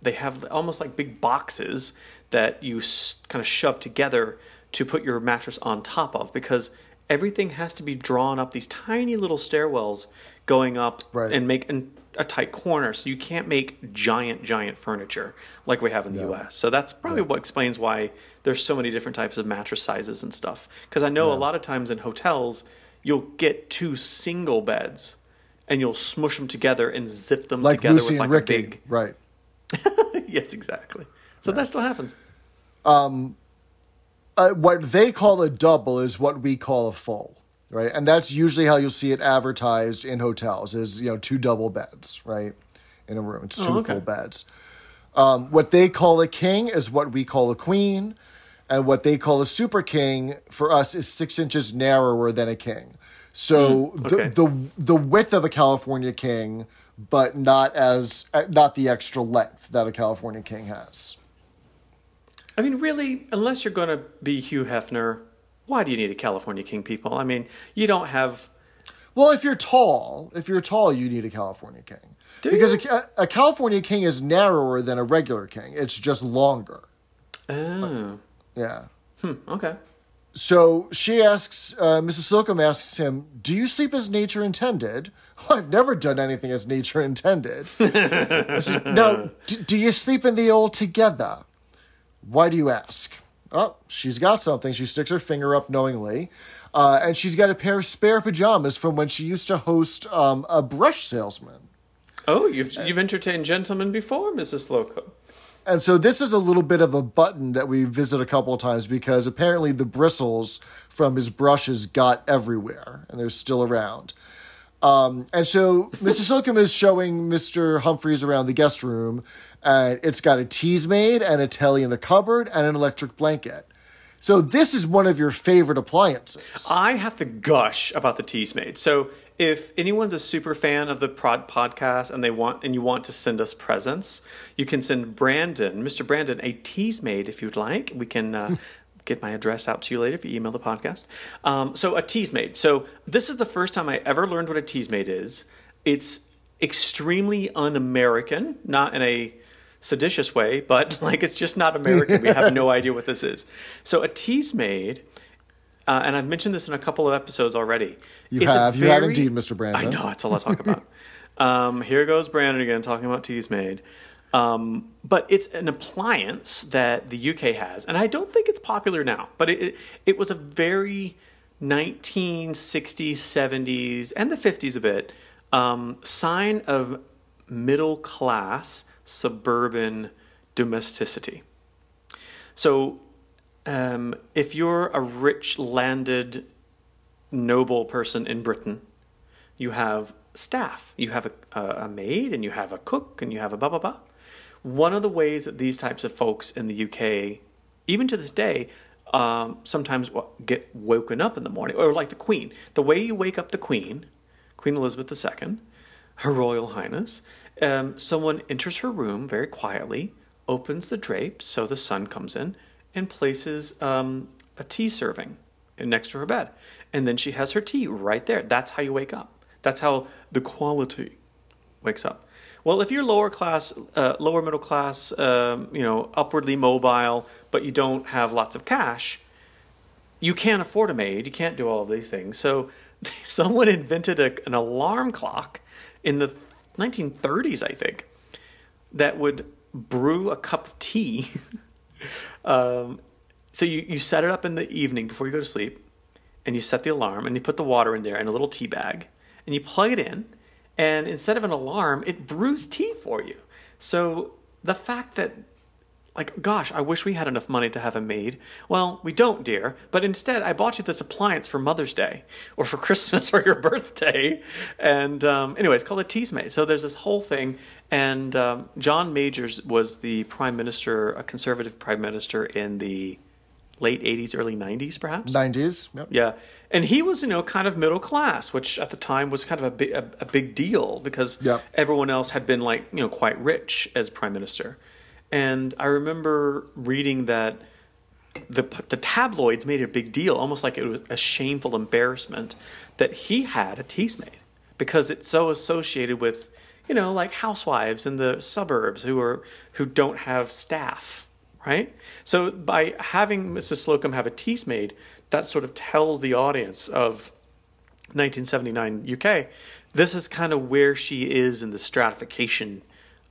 they have almost like big boxes that you s- kind of shove together to put your mattress on top of because everything has to be drawn up these tiny little stairwells going up Right. and make an, a tight corner so you can't make giant giant furniture like we have in the US. So that's probably what explains why there's so many different types of mattress sizes and stuff because I know a lot of times in hotels you'll get two single beds and you'll smush them together and zip them Like together Lucy with like and Ricky. a big Right. yes, exactly. So that still happens. uh, what they call a double is what we call a full, right? And that's usually how you'll see it advertised in hotels is you know two double beds, right, in a room. It's two Oh, okay. full beds. Um, what they call a king is what we call a queen, and what they call a super king for us is six inches narrower than a king. So Hmm, okay. the, the the width of a California king, but not as uh, not the extra length that a California king has. I mean, really, unless you're going to be Hugh Hefner, why do you need a California King? People, I mean, you don't have. Well, if you're tall, if you're tall, you need a California king Do because you? a, a California king is narrower than a regular king. It's just longer. Oh, Yeah. hmm, okay. So she asks, uh, Mrs. Slocum asks him, "Do you sleep as nature intended?" I've never done anything as nature intended. Said, no, d- do you sleep in the old together? Why do you ask? Oh, she's got something. She sticks her finger up knowingly, uh, and she's got a pair of spare pajamas from when she used to host um, a brush salesman. Oh, you've you've entertained gentlemen before, Mrs. Slocum. And so this is a little bit of a button that we visit a couple of times because apparently the bristles from his brushes got everywhere and they're still around. Um, and so Mr. Slocum is showing Mr. Humphreys around the guest room, and it's got a Teasmade and a telly in the cupboard and an electric blanket. So this is one of your favorite appliances. I have to gush about the Teasmade. So if anyone's a super fan of the prod podcast and they want and you want to send us presents, you can send Brandon, Mr. Brandon, a Teasmade if you'd like. We can uh, get my address out to you later if you email the podcast. Um, so a Teasmade. So this is the first time I ever learned what a Teasmade is. It's extremely un-American, not in a seditious way, but like it's just not American. we have no idea what this is. So a Teasmade uh, and I've mentioned this in a couple of episodes already. You It's have. You have indeed, Mr. Brandon. I know, that's a lot to talk about. um, here goes Brandon again talking about Teasmade. Um, but it's an appliance that the UK has, and I don't think it's popular now, but it, it, it was a very 1960s, 70s, and the 50s a bit um, sign of middle class suburban domesticity. So um, if you're a rich landed noble person in Britain, you have staff. You have a, a, maid and you have a cook and you have a blah, blah, blah. One of the ways that these types of folks in the UK, even to this day, um, sometimes get woken up in the morning, or like the Queen. The way you wake up the Queen, Queen Elizabeth II, Her Royal Highness, um, someone enters her room very quietly, opens the drapes so the sun comes in, and places um, a tea serving next to her bed. And then she has her tea right there. That's how you wake up. That's how the quality wakes up. Well, if you're lower class, uh, lower middle class, um, you know, upwardly mobile, but you don't have lots of cash, you can't afford a maid. You can't do all of these things. So someone invented a, an alarm clock in the 1930s, I think, that would brew a cup of tea. um, so you, you set it up in the evening before you go to sleep, and you set the alarm, and you put the water in there in a little tea bag, and you plug it in, and instead of an alarm, it brews tea for you. So the fact that like, gosh, I wish we had enough money to have a maid. Well, we don't, dear. But instead, I bought you this appliance for Mother's Day, or for Christmas, or your birthday. And um, anyway, it's called a Teasmade. So there's this whole thing. And um, John Majors was the prime minister, a conservative prime minister in the late 80s, early 90s, perhaps. 90s. Yep. Yeah, and he was, you know, kind of middle class, which at the time was kind of a big, a, a big deal because Yep. everyone else had been like, you know, quite rich as prime minister. And I remember reading that the the tabloids made a big deal, almost like it was a shameful embarrassment that he had a tease because it's so associated with, you know, like housewives in the suburbs who are who don't have staff, right? So by having Mrs. Slocum have a Teasmade, that sort of tells the audience of 1979 UK, this is kind of where she is in the stratification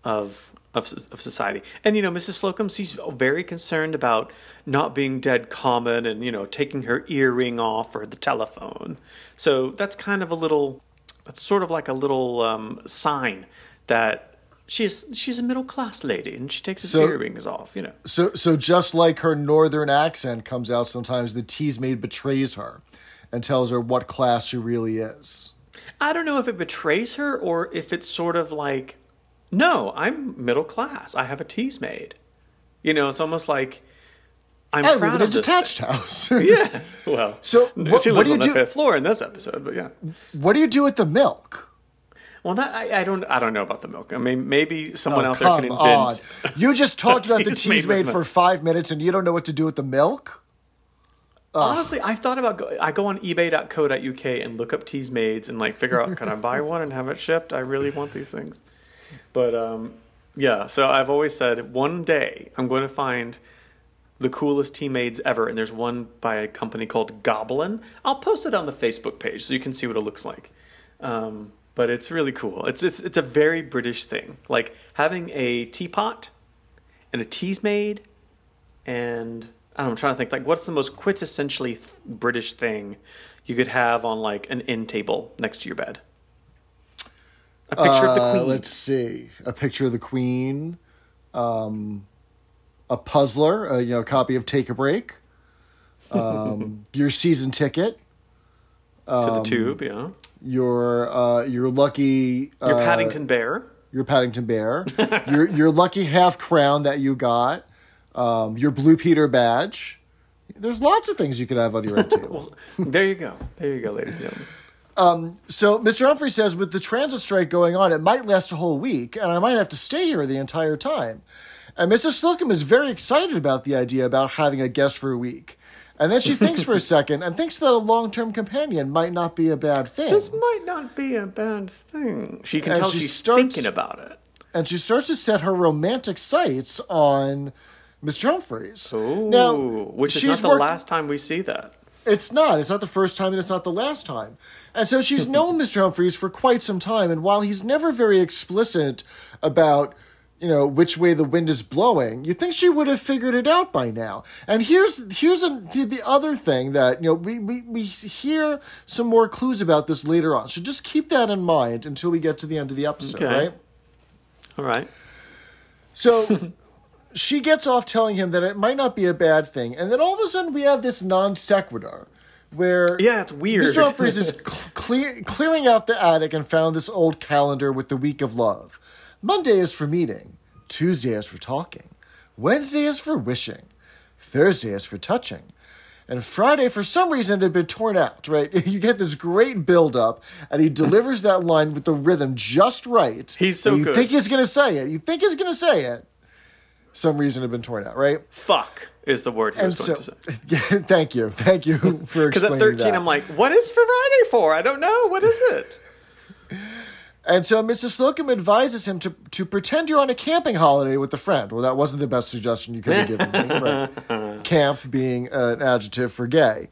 of of, of society. And you know, Mrs. Slocum, she's very concerned about not being dead common and you know taking her earring off or the telephone. So that's kind of a little, that's sort of like a little um, sign that she's she's a middle class lady, and she takes her So- earrings off. You know. So, so just like her northern accent comes out sometimes, the Teasmade betrays her and tells her what class she really is. I don't know if it betrays her or if it's sort of like, no, I'm middle class. I have a Teasmade. You know, it's almost like I'm I proud live in a detached house. Yeah. Well, So, what- she what do you on the do- fifth floor in this episode, but yeah. what do you do with the milk? Well, that I, I don't I don't know about the milk. I mean, maybe someone Oh, out there can on. invent. You just talked about the Teasmade made for five minutes and you don't know what to do with the milk? Honestly, I've thought about go, I go on eBay.co.uk and look up Teasmades and like figure out can I buy one and have it shipped. I really want these things, but um, yeah. So I've always said one day I'm going to find the coolest tea maids ever, and there's one by a company called Goblin. I'll post it on the Facebook page so you can see what it looks like. Um, but it's really cool. It's it's it's a very British thing, like having a teapot and a Teasmade and I don't know, I'm trying to think like what's the most quintessentially th- British thing you could have on like an end table next to your bed? A picture of the Uh, queen. let's see. A picture of the queen. Um, a puzzler, a you know, copy of Take a Break. Um, your season ticket. To um, the tube, yeah. Your uh, your lucky Your uh, Paddington Bear. your Paddington Bear, your your lucky half crown that you got, um, your Blue Peter badge. There's lots of things you could have on your end table. There you go. There you go, ladies and gentlemen. so Mr. Humphrey says, with the transit strike going on, it might last a whole week, and I might have to stay here the entire time. And Mrs. Slocum is very excited about the idea about having a guest for a week. And then she thinks for a second and thinks that a long term companion might not be a bad thing. This might not be a bad thing. She can And tell she she's starts- thinking about it. and she starts to set her romantic sights on Mr. Humphreys. Ooh, now, which is she's not the worked- last time we see that. It's not. It's not the first time, and it's not the last time. And so she's known Mr. Humphreys for quite some time, and while he's never very explicit about, you know, which way the wind is blowing, you think she would have figured it out by now. And here's here's a, the other thing that you know we, we we hear some more clues about this later on. So just keep that in mind until we get to the end of the episode, Okay. right? All right. So she gets off telling him that it might not be a bad thing, and then all of a sudden we have this non sequitur where Yeah, it's weird. Mr. Humphreys is cl- clear, clearing out the attic and found this old calendar with the week of love. Monday is for meeting, Tuesday is for talking, Wednesday is for wishing, Thursday is for touching. And Friday, for some reason, it had been torn out, right? You get this great build up, and he delivers that line with the rhythm just right. He's so you good. think he's going to say it. You think he's going to say it. Some reason had been torn out, right? Fuck is the word he And was so, going to say. yeah, thank you. Thank you for Because at 13, that. I'm like, what is Friday for? I don't know. What is it? And so Mrs. Slocum advises him to, to pretend you're on a camping holiday with a friend. Well, that wasn't the best suggestion you could have given me. Camp being an adjective for gay.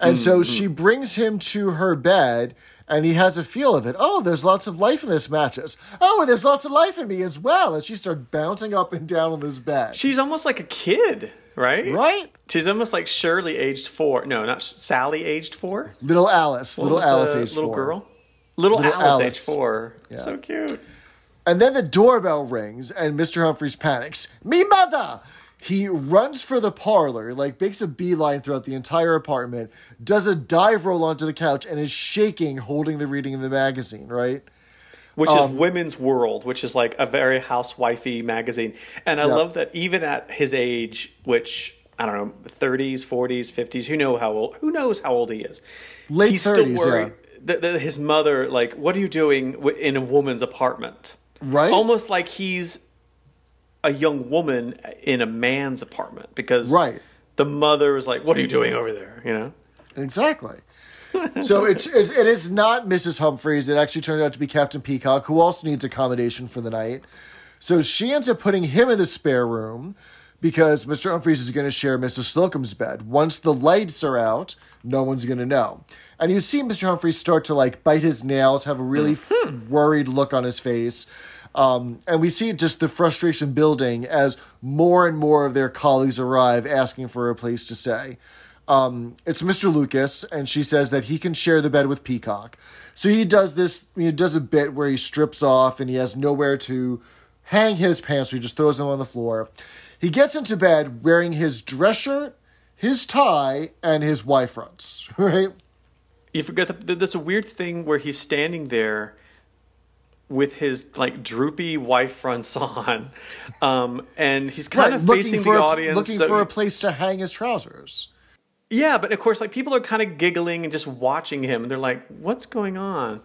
And so mm-hmm. she brings him to her bed, and he has a feel of it. Oh, there's lots of life in this mattress. Oh, and there's lots of life in me as well. And she starts bouncing up and down on this bed. She's almost like a kid, right? right? She's almost like Shirley aged four. No, not Sally aged four. Little Alice. What little Alice the age little four. girl. Little, Little Alice, Alice. age four. So cute. And then the doorbell rings, and Mr. Humphreys panics. Me mother! He runs for the parlor, like makes a beeline throughout the entire apartment, does a dive roll onto the couch, and is shaking, holding the reading of the magazine, right? Which Um, is Women's World, which is like a very housewifey magazine. And I Yeah. love that even at his age, which I don't know, 30s, 40s, 50s, who know how old who knows how old he is. Late He's 30s, still worried yeah. That, that his mother like, what are you doing w- in a woman's apartment? Right? Almost like he's a young woman in a man's apartment because Right. the mother is like, "What are you doing over there?" You know. Exactly. so it's, it's it is not Mrs. Humphreys. It actually turned out to be Captain Peacock, who also needs accommodation for the night. So she ends up putting him in the spare room because Mr. Humphreys is going to share Mrs. Slocum's bed. Once the lights are out, no one's going to know. And you see Mr. Humphreys start to like bite his nails, have a really f- worried look on his face. Um, and we see just the frustration building as more and more of their colleagues arrive asking for a place to stay. Um, it's Mr. Lucas, and she says that he can share the bed with Peacock. So he does this, he does a bit where he strips off and he has nowhere to hang his pants. So he just throws them on the floor. He gets into bed wearing his dress shirt, his tie, and his Y fronts. Right? You forget that there's a weird thing where he's standing there with his like droopy Y fronts on, um, and he's kind of facing the a, audience. looking so- for a place to hang his trousers. Yeah, but of course, like people are kind of giggling and just watching him, and they're like, "What's going on?"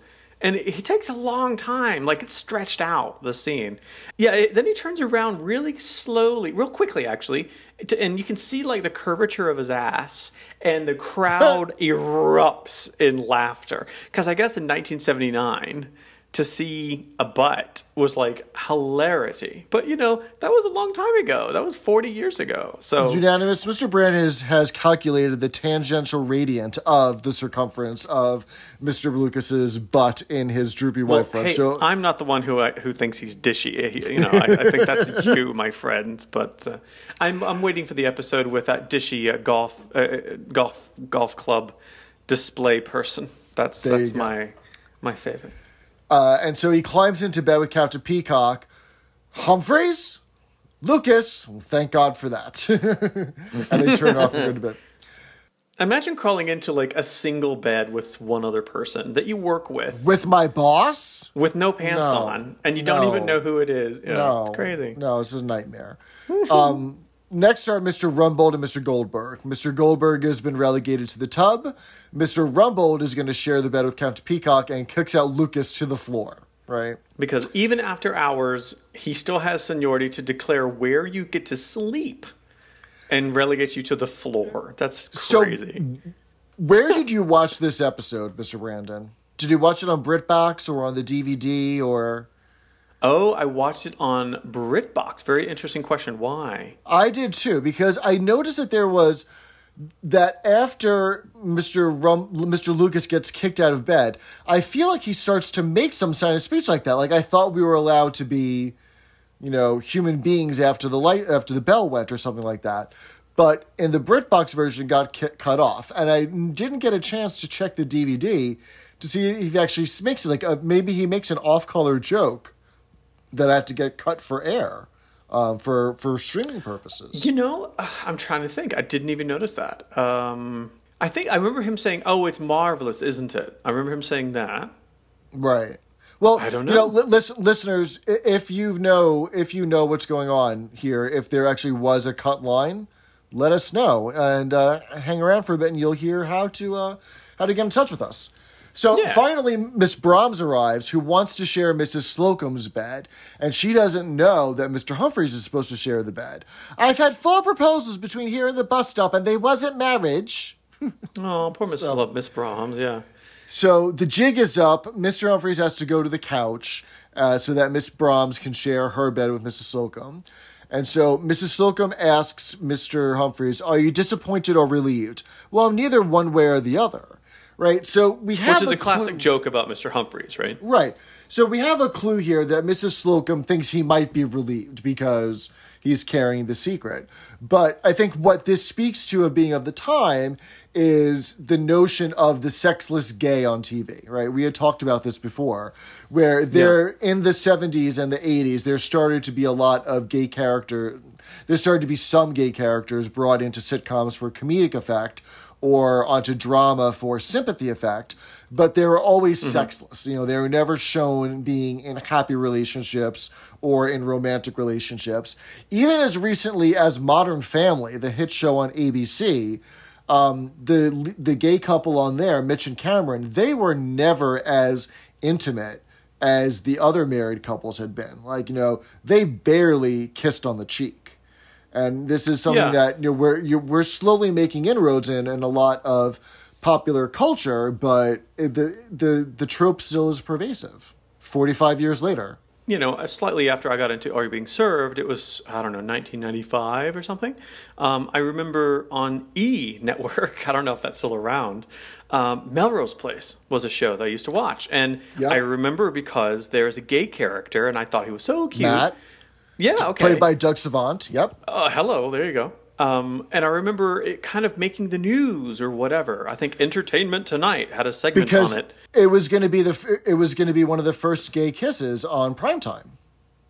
And it, he takes a long time, like it's stretched out the scene. Yeah, it, then he turns around really slowly, real quickly, actually, to, and you can see like the curvature of his ass, and the crowd erupts in laughter because I guess in 1979 to see a butt was like hilarity. But you know, that was a long time ago. That was 40 years ago. So Unanimous. Mr. Brand has, has calculated the tangential radiant of the circumference of Mr. Lucas's butt in his droopy Well, Y front. hey, so I'm not the one who uh, who thinks he's dishy. You know, I, I think that's you, my friend. But uh, I'm I'm waiting for the episode with that dishy uh, golf uh, uh, golf golf club display person. That's There that's my my favorite. Uh, and so he climbs into bed with Captain Peacock. Humphreys? Lucas? Well, thank God for that. and they turn off and go to bed. Imagine crawling into like a single bed with one other person that you work with, With my boss? with no pants No. on, and you don't even know who it is. Yeah, No. it's crazy. No, this is a nightmare. um, next are Mr. Rumbold and Mr. Goldberg. Mr. Goldberg has been relegated to the tub. Mr. Rumbold is going to share the bed with Count Peacock and kicks out Lucas to the floor. Right? Because even after hours, he still has seniority to declare where you get to sleep and relegate you to the floor. That's So- crazy. Where did you watch this episode, Mr. Brandon? Did you watch it on BritBox or on the DVD or? Oh, I watched it on BritBox. Very interesting question. Why? I did too because I noticed that there was that after Mr. Rum, Mr. Lucas gets kicked out of bed, I feel like he starts to make some sign of speech like that. Like I thought we were allowed to be, you know, human beings after the light after the bell went or something like that. But in the BritBox version, got cut off, and I didn't get a chance to check the DVD to see if he actually makes it. Like uh, maybe he makes an off-color joke that had to get cut for air. Um, for for streaming purposes, You know, uh, I'm trying to think. I didn't even notice that. Um, I think I remember him saying, "Oh, it's marvelous, isn't it?" I remember him saying that. Right. Well, I don't You know, know. li- listen, listeners, if you know if you know what's going on here, if there actually was a cut line, let us know and uh, hang around for a bit, and you'll hear how to uh, how to get in touch with us. So Yeah. finally, Miss Brahms arrives, who wants to share Mrs. Slocombe's bed, and she doesn't know that Mr. Humphreys is supposed to share the bed. I've had four proposals between here and the bus stop, and they wasn't marriage. Oh, poor Miss Love, Miss Brahms. Yeah. So the jig is up. Mr. Humphreys has to go to the couch uh, so that Miss Brahms can share her bed with Mrs. Slocombe. And so Mrs. Slocombe asks Mr. Humphreys, Are you disappointed or relieved? Well, neither one way or the other. Right? So we have Which is a clue- classic joke about Mr. Humphreys, right? Right. So we have a clue here that Mrs. Slocombe thinks he might be relieved because he's carrying the secret. But I think what this speaks to of being of the time is the notion of the sexless gay on TV, right? We had talked about this before, where there in the 70s and the 80s, there started to be a lot of gay character. There started to be some gay characters brought into sitcoms for comedic effect or onto drama for sympathy effect, but they were always sexless. You know, they were never shown being in happy relationships or in romantic relationships. Even as recently as Modern Family, the hit show on ABC, um, the the gay couple on there, Mitch and Cameron, they were never as intimate as the other married couples had been. Like, you know, they barely kissed on the cheek and this is something Yeah. that you know, we're you we're slowly making inroads in in a lot of popular culture, but it, the the the trope still is pervasive. Forty five years later, you know, uh, slightly after I got into Are You Being Served, it was, I don't know, 1995 or something. Um, I remember on E Network, I don't know if that's still around, um, Melrose Place was a show that I used to watch. And Yeah. I remember because there's a gay character, and I thought he was so cute. Matt, Yeah, okay. played by Doug Savant. Yep. Uh, hello, there you go. Um, and I remember it kind of making the news or whatever. I think Entertainment Tonight had a segment Because on it. it was going to be the it was going to be one of the first gay kisses on primetime.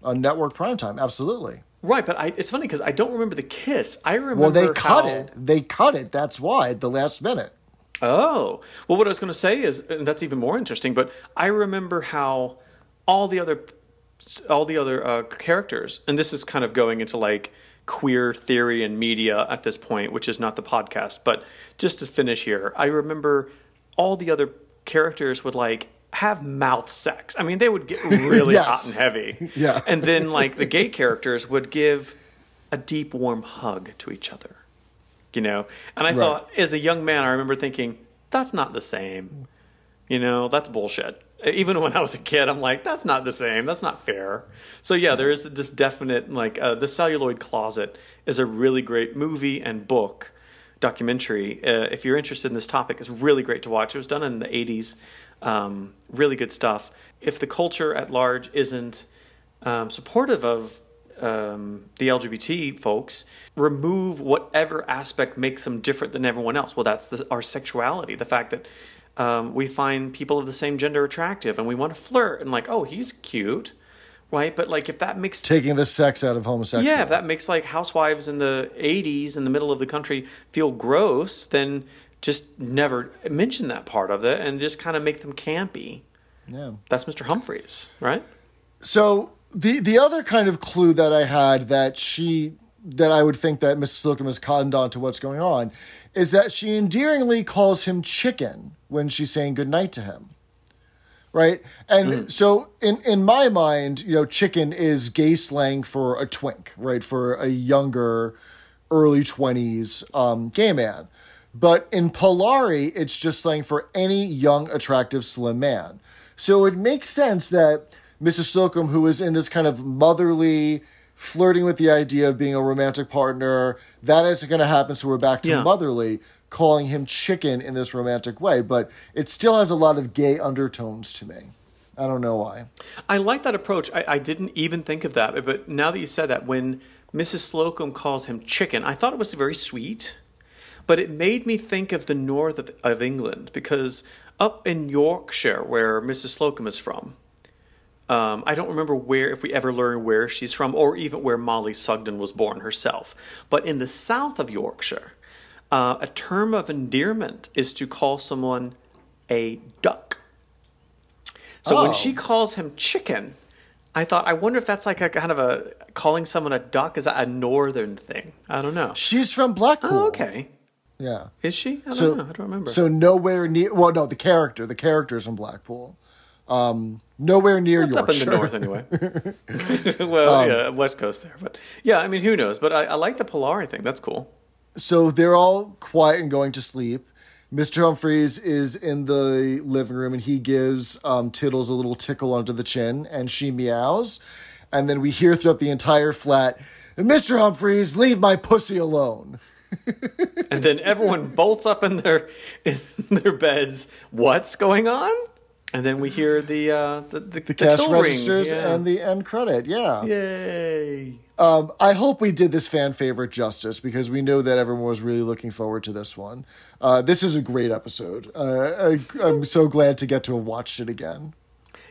on network primetime. Absolutely. Right, but I, it's funny because I don't remember the kiss. I remember. Well, they cut how- it. They cut it. That's why at the last minute. Oh, well, what I was going to say is, and that's even more interesting. But I remember how all the other, all the other uh, characters, and this is kind of going into like queer theory and media at this point, which is not the podcast. But just to finish here, I remember all the other characters would like have mouth sex. I mean, they would get really Yes. hot and heavy. Yeah. and then like the gay characters would give a deep, warm hug to each other you know and i Right. thought as a young man i remember thinking that's not the same you know that's bullshit even when i was a kid i'm like that's not the same. That's not fair. So yeah there is this definite like uh, the celluloid closet is a really great movie and book documentary. Uh, if you're interested in this topic it's really great to watch. It was done in the 80s um, really good stuff. If the culture at large isn't um, supportive of um, the LGBT folks, remove whatever aspect makes them different than everyone else. Well, that's the, our sexuality, the fact that um, we find people of the same gender attractive and we want to flirt and like, oh, he's cute, right? But like, if that makes Taking the sex out of homosexuality. yeah, if that makes like housewives in the 80s in the middle of the country feel gross, then just never mention that part of it and just kind of make them campy. yeah. That's Mr. Humphreys, right? So the the other kind of clue that I had that she that I would think that Mrs. Slocombe has cottoned on to what's going on is that she endearingly calls him chicken when she's saying goodnight to him. Right? And so in in my mind, you know, chicken is gay slang for a twink, right? For a younger early 20s um, gay man. But in Polari, it's just slang for any young, attractive, slim man. So it makes sense that Mrs. Slocombe, who is in this kind of motherly, flirting with the idea of being a romantic partner, that isn't going to happen. So we're back to Yeah. motherly, calling him chicken in this romantic way. But it still has a lot of gay undertones to me. I don't know why. I like that approach. I, I didn't even think of that, but now that you said that, when Mrs. Slocombe calls him chicken, I thought it was very sweet, but it made me think of the north of, of England because up in Yorkshire, where Mrs. Slocombe is from, um, I don't remember where, if we ever learn where she's from, or even where Mollie Sugden was born herself. But in the south of Yorkshire, uh, a term of endearment is to call someone a duck. So when Oh. she calls him chicken, I thought, I wonder if that's like a kind of a calling someone a duck. Is a northern thing? I don't know. She's from Blackpool. Oh, okay. Yeah. Is she? I don't know. I don't remember. So nowhere near. Well, no, the character. The character's from Blackpool. Um, nowhere near it's up in the north anyway. well, Um, yeah, west coast there, but yeah, I mean, who knows? But I, I like the Polari thing. That's cool. So they're all quiet and going to sleep. Mr. Humphreys is in the living room and he gives um, Tiddles a little tickle under the chin and she meows. And then we hear throughout the entire flat, Mr. Humphreys, leave my pussy alone. And then everyone bolts up in their in their beds. What's going on? And then we hear the uh, the, the, The cash ring. registers Yeah. and the end credit. Yeah. Yay! Um, I hope we did this fan favorite justice because we know that everyone was really looking forward to this one. Uh, this is a great episode. Uh, I, I'm so glad to get to have watched it again.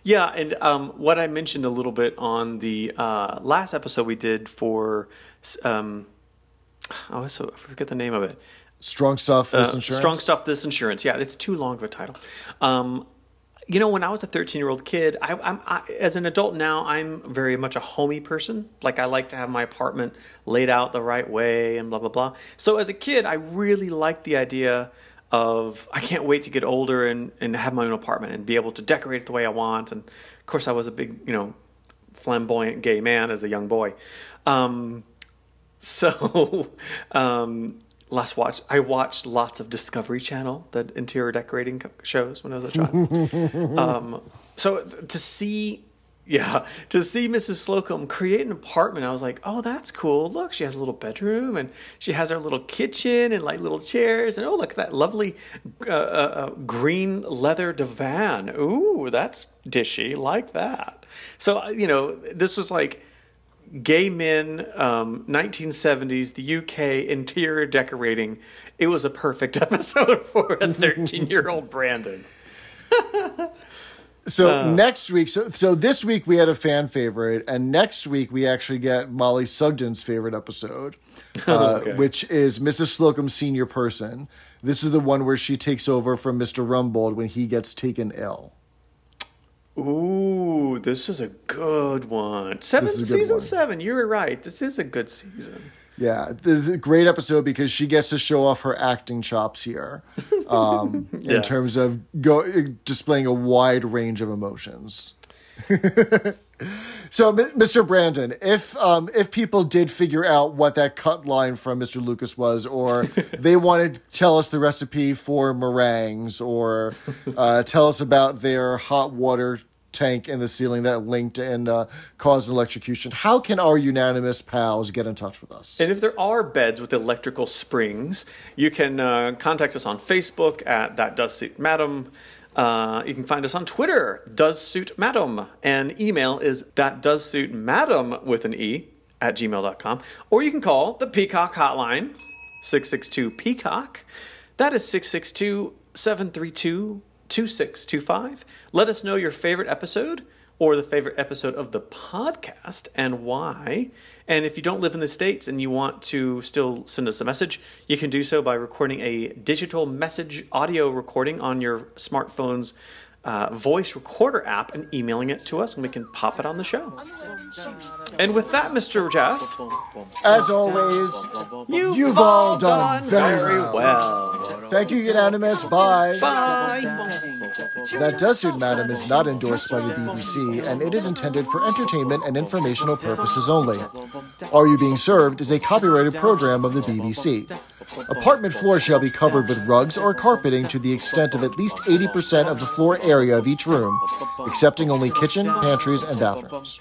Yeah, and um, what I mentioned a little bit on the uh, last episode we did for, um, oh, I forget the name of it. Strong stuff. This Uh, insurance. Strong stuff. This insurance. Yeah, it's too long of a title. Um, you know, when I was a 13 year old kid, I, I, as an adult now, I'm very much a homey person. Like I like to have my apartment laid out the right way and blah blah blah. So as a kid, I really liked the idea of I can't wait to get older and and have my own apartment and be able to decorate it the way I want. And of course, I was a big you know flamboyant gay man as a young boy. Um, so, um, last watch I watched lots of Discovery Channel, the interior decorating shows when I was a child. um, so to see, yeah, to see Mrs. Slocombe create an apartment, I was like, oh, that's cool. Look, she has a little bedroom and she has her little kitchen and like little chairs and oh, look at that lovely uh, uh, uh, green leather divan. Ooh, that's dishy. Like that. So uh, you know, this was like gay men, um, 1970s, the UK interior decorating. It was a perfect episode for a 13 year old Brandon. So next week, so so this week we had a fan favorite, and next week we actually get Mollie Sugden's favorite episode, uh, Okay. which is Mrs. Slocombe's senior person. This is the one where she takes over from Mr. Rumbold when he gets taken ill. Ooh, this is a good one. Seven, This is a good season one. seven. You were right. This is a good season. Yeah, this is a great episode because she gets to show off her acting chops here, um, Yeah. in terms of go displaying a wide range of emotions. so, Mr. Brandon, if um, if people did figure out what that cut line from Mr. Lucas was, or they wanted to tell us the recipe for meringues, or uh, tell us about their hot water tank in the ceiling that linked and uh, caused an electrocution, how can our unanimous pals get in touch with us? And if there are beds with electrical springs, you can uh, contact us on Facebook at That Does Suit Madam. Uh, you can find us on Twitter, Does Suit Madam. And email is That Does Suit Madam with an E at gmail.com. Or you can call the Peacock Hotline, 662 Peacock. That is 662 732 2625. Let us know your favorite episode or the favorite episode of the podcast and why. And if you don't live in the States and you want to still send us a message, you can do so by recording a digital message audio recording on your smartphone's uh, voice recorder app and emailing it to us, and we can pop it on the show. And with that, Mr. Jeff, As always, you've, You've all done very well. well. thank you, Unanimous. Bye. Bye. That Does Suit Madam is not endorsed by the BBC, and it is intended for entertainment and informational purposes only. Are You Being Served is a copyrighted program of the BBC. Apartment floors shall be covered with rugs or carpeting to the extent of at least 80% of the floor area of each room, excepting only kitchen, pantries, and bathrooms.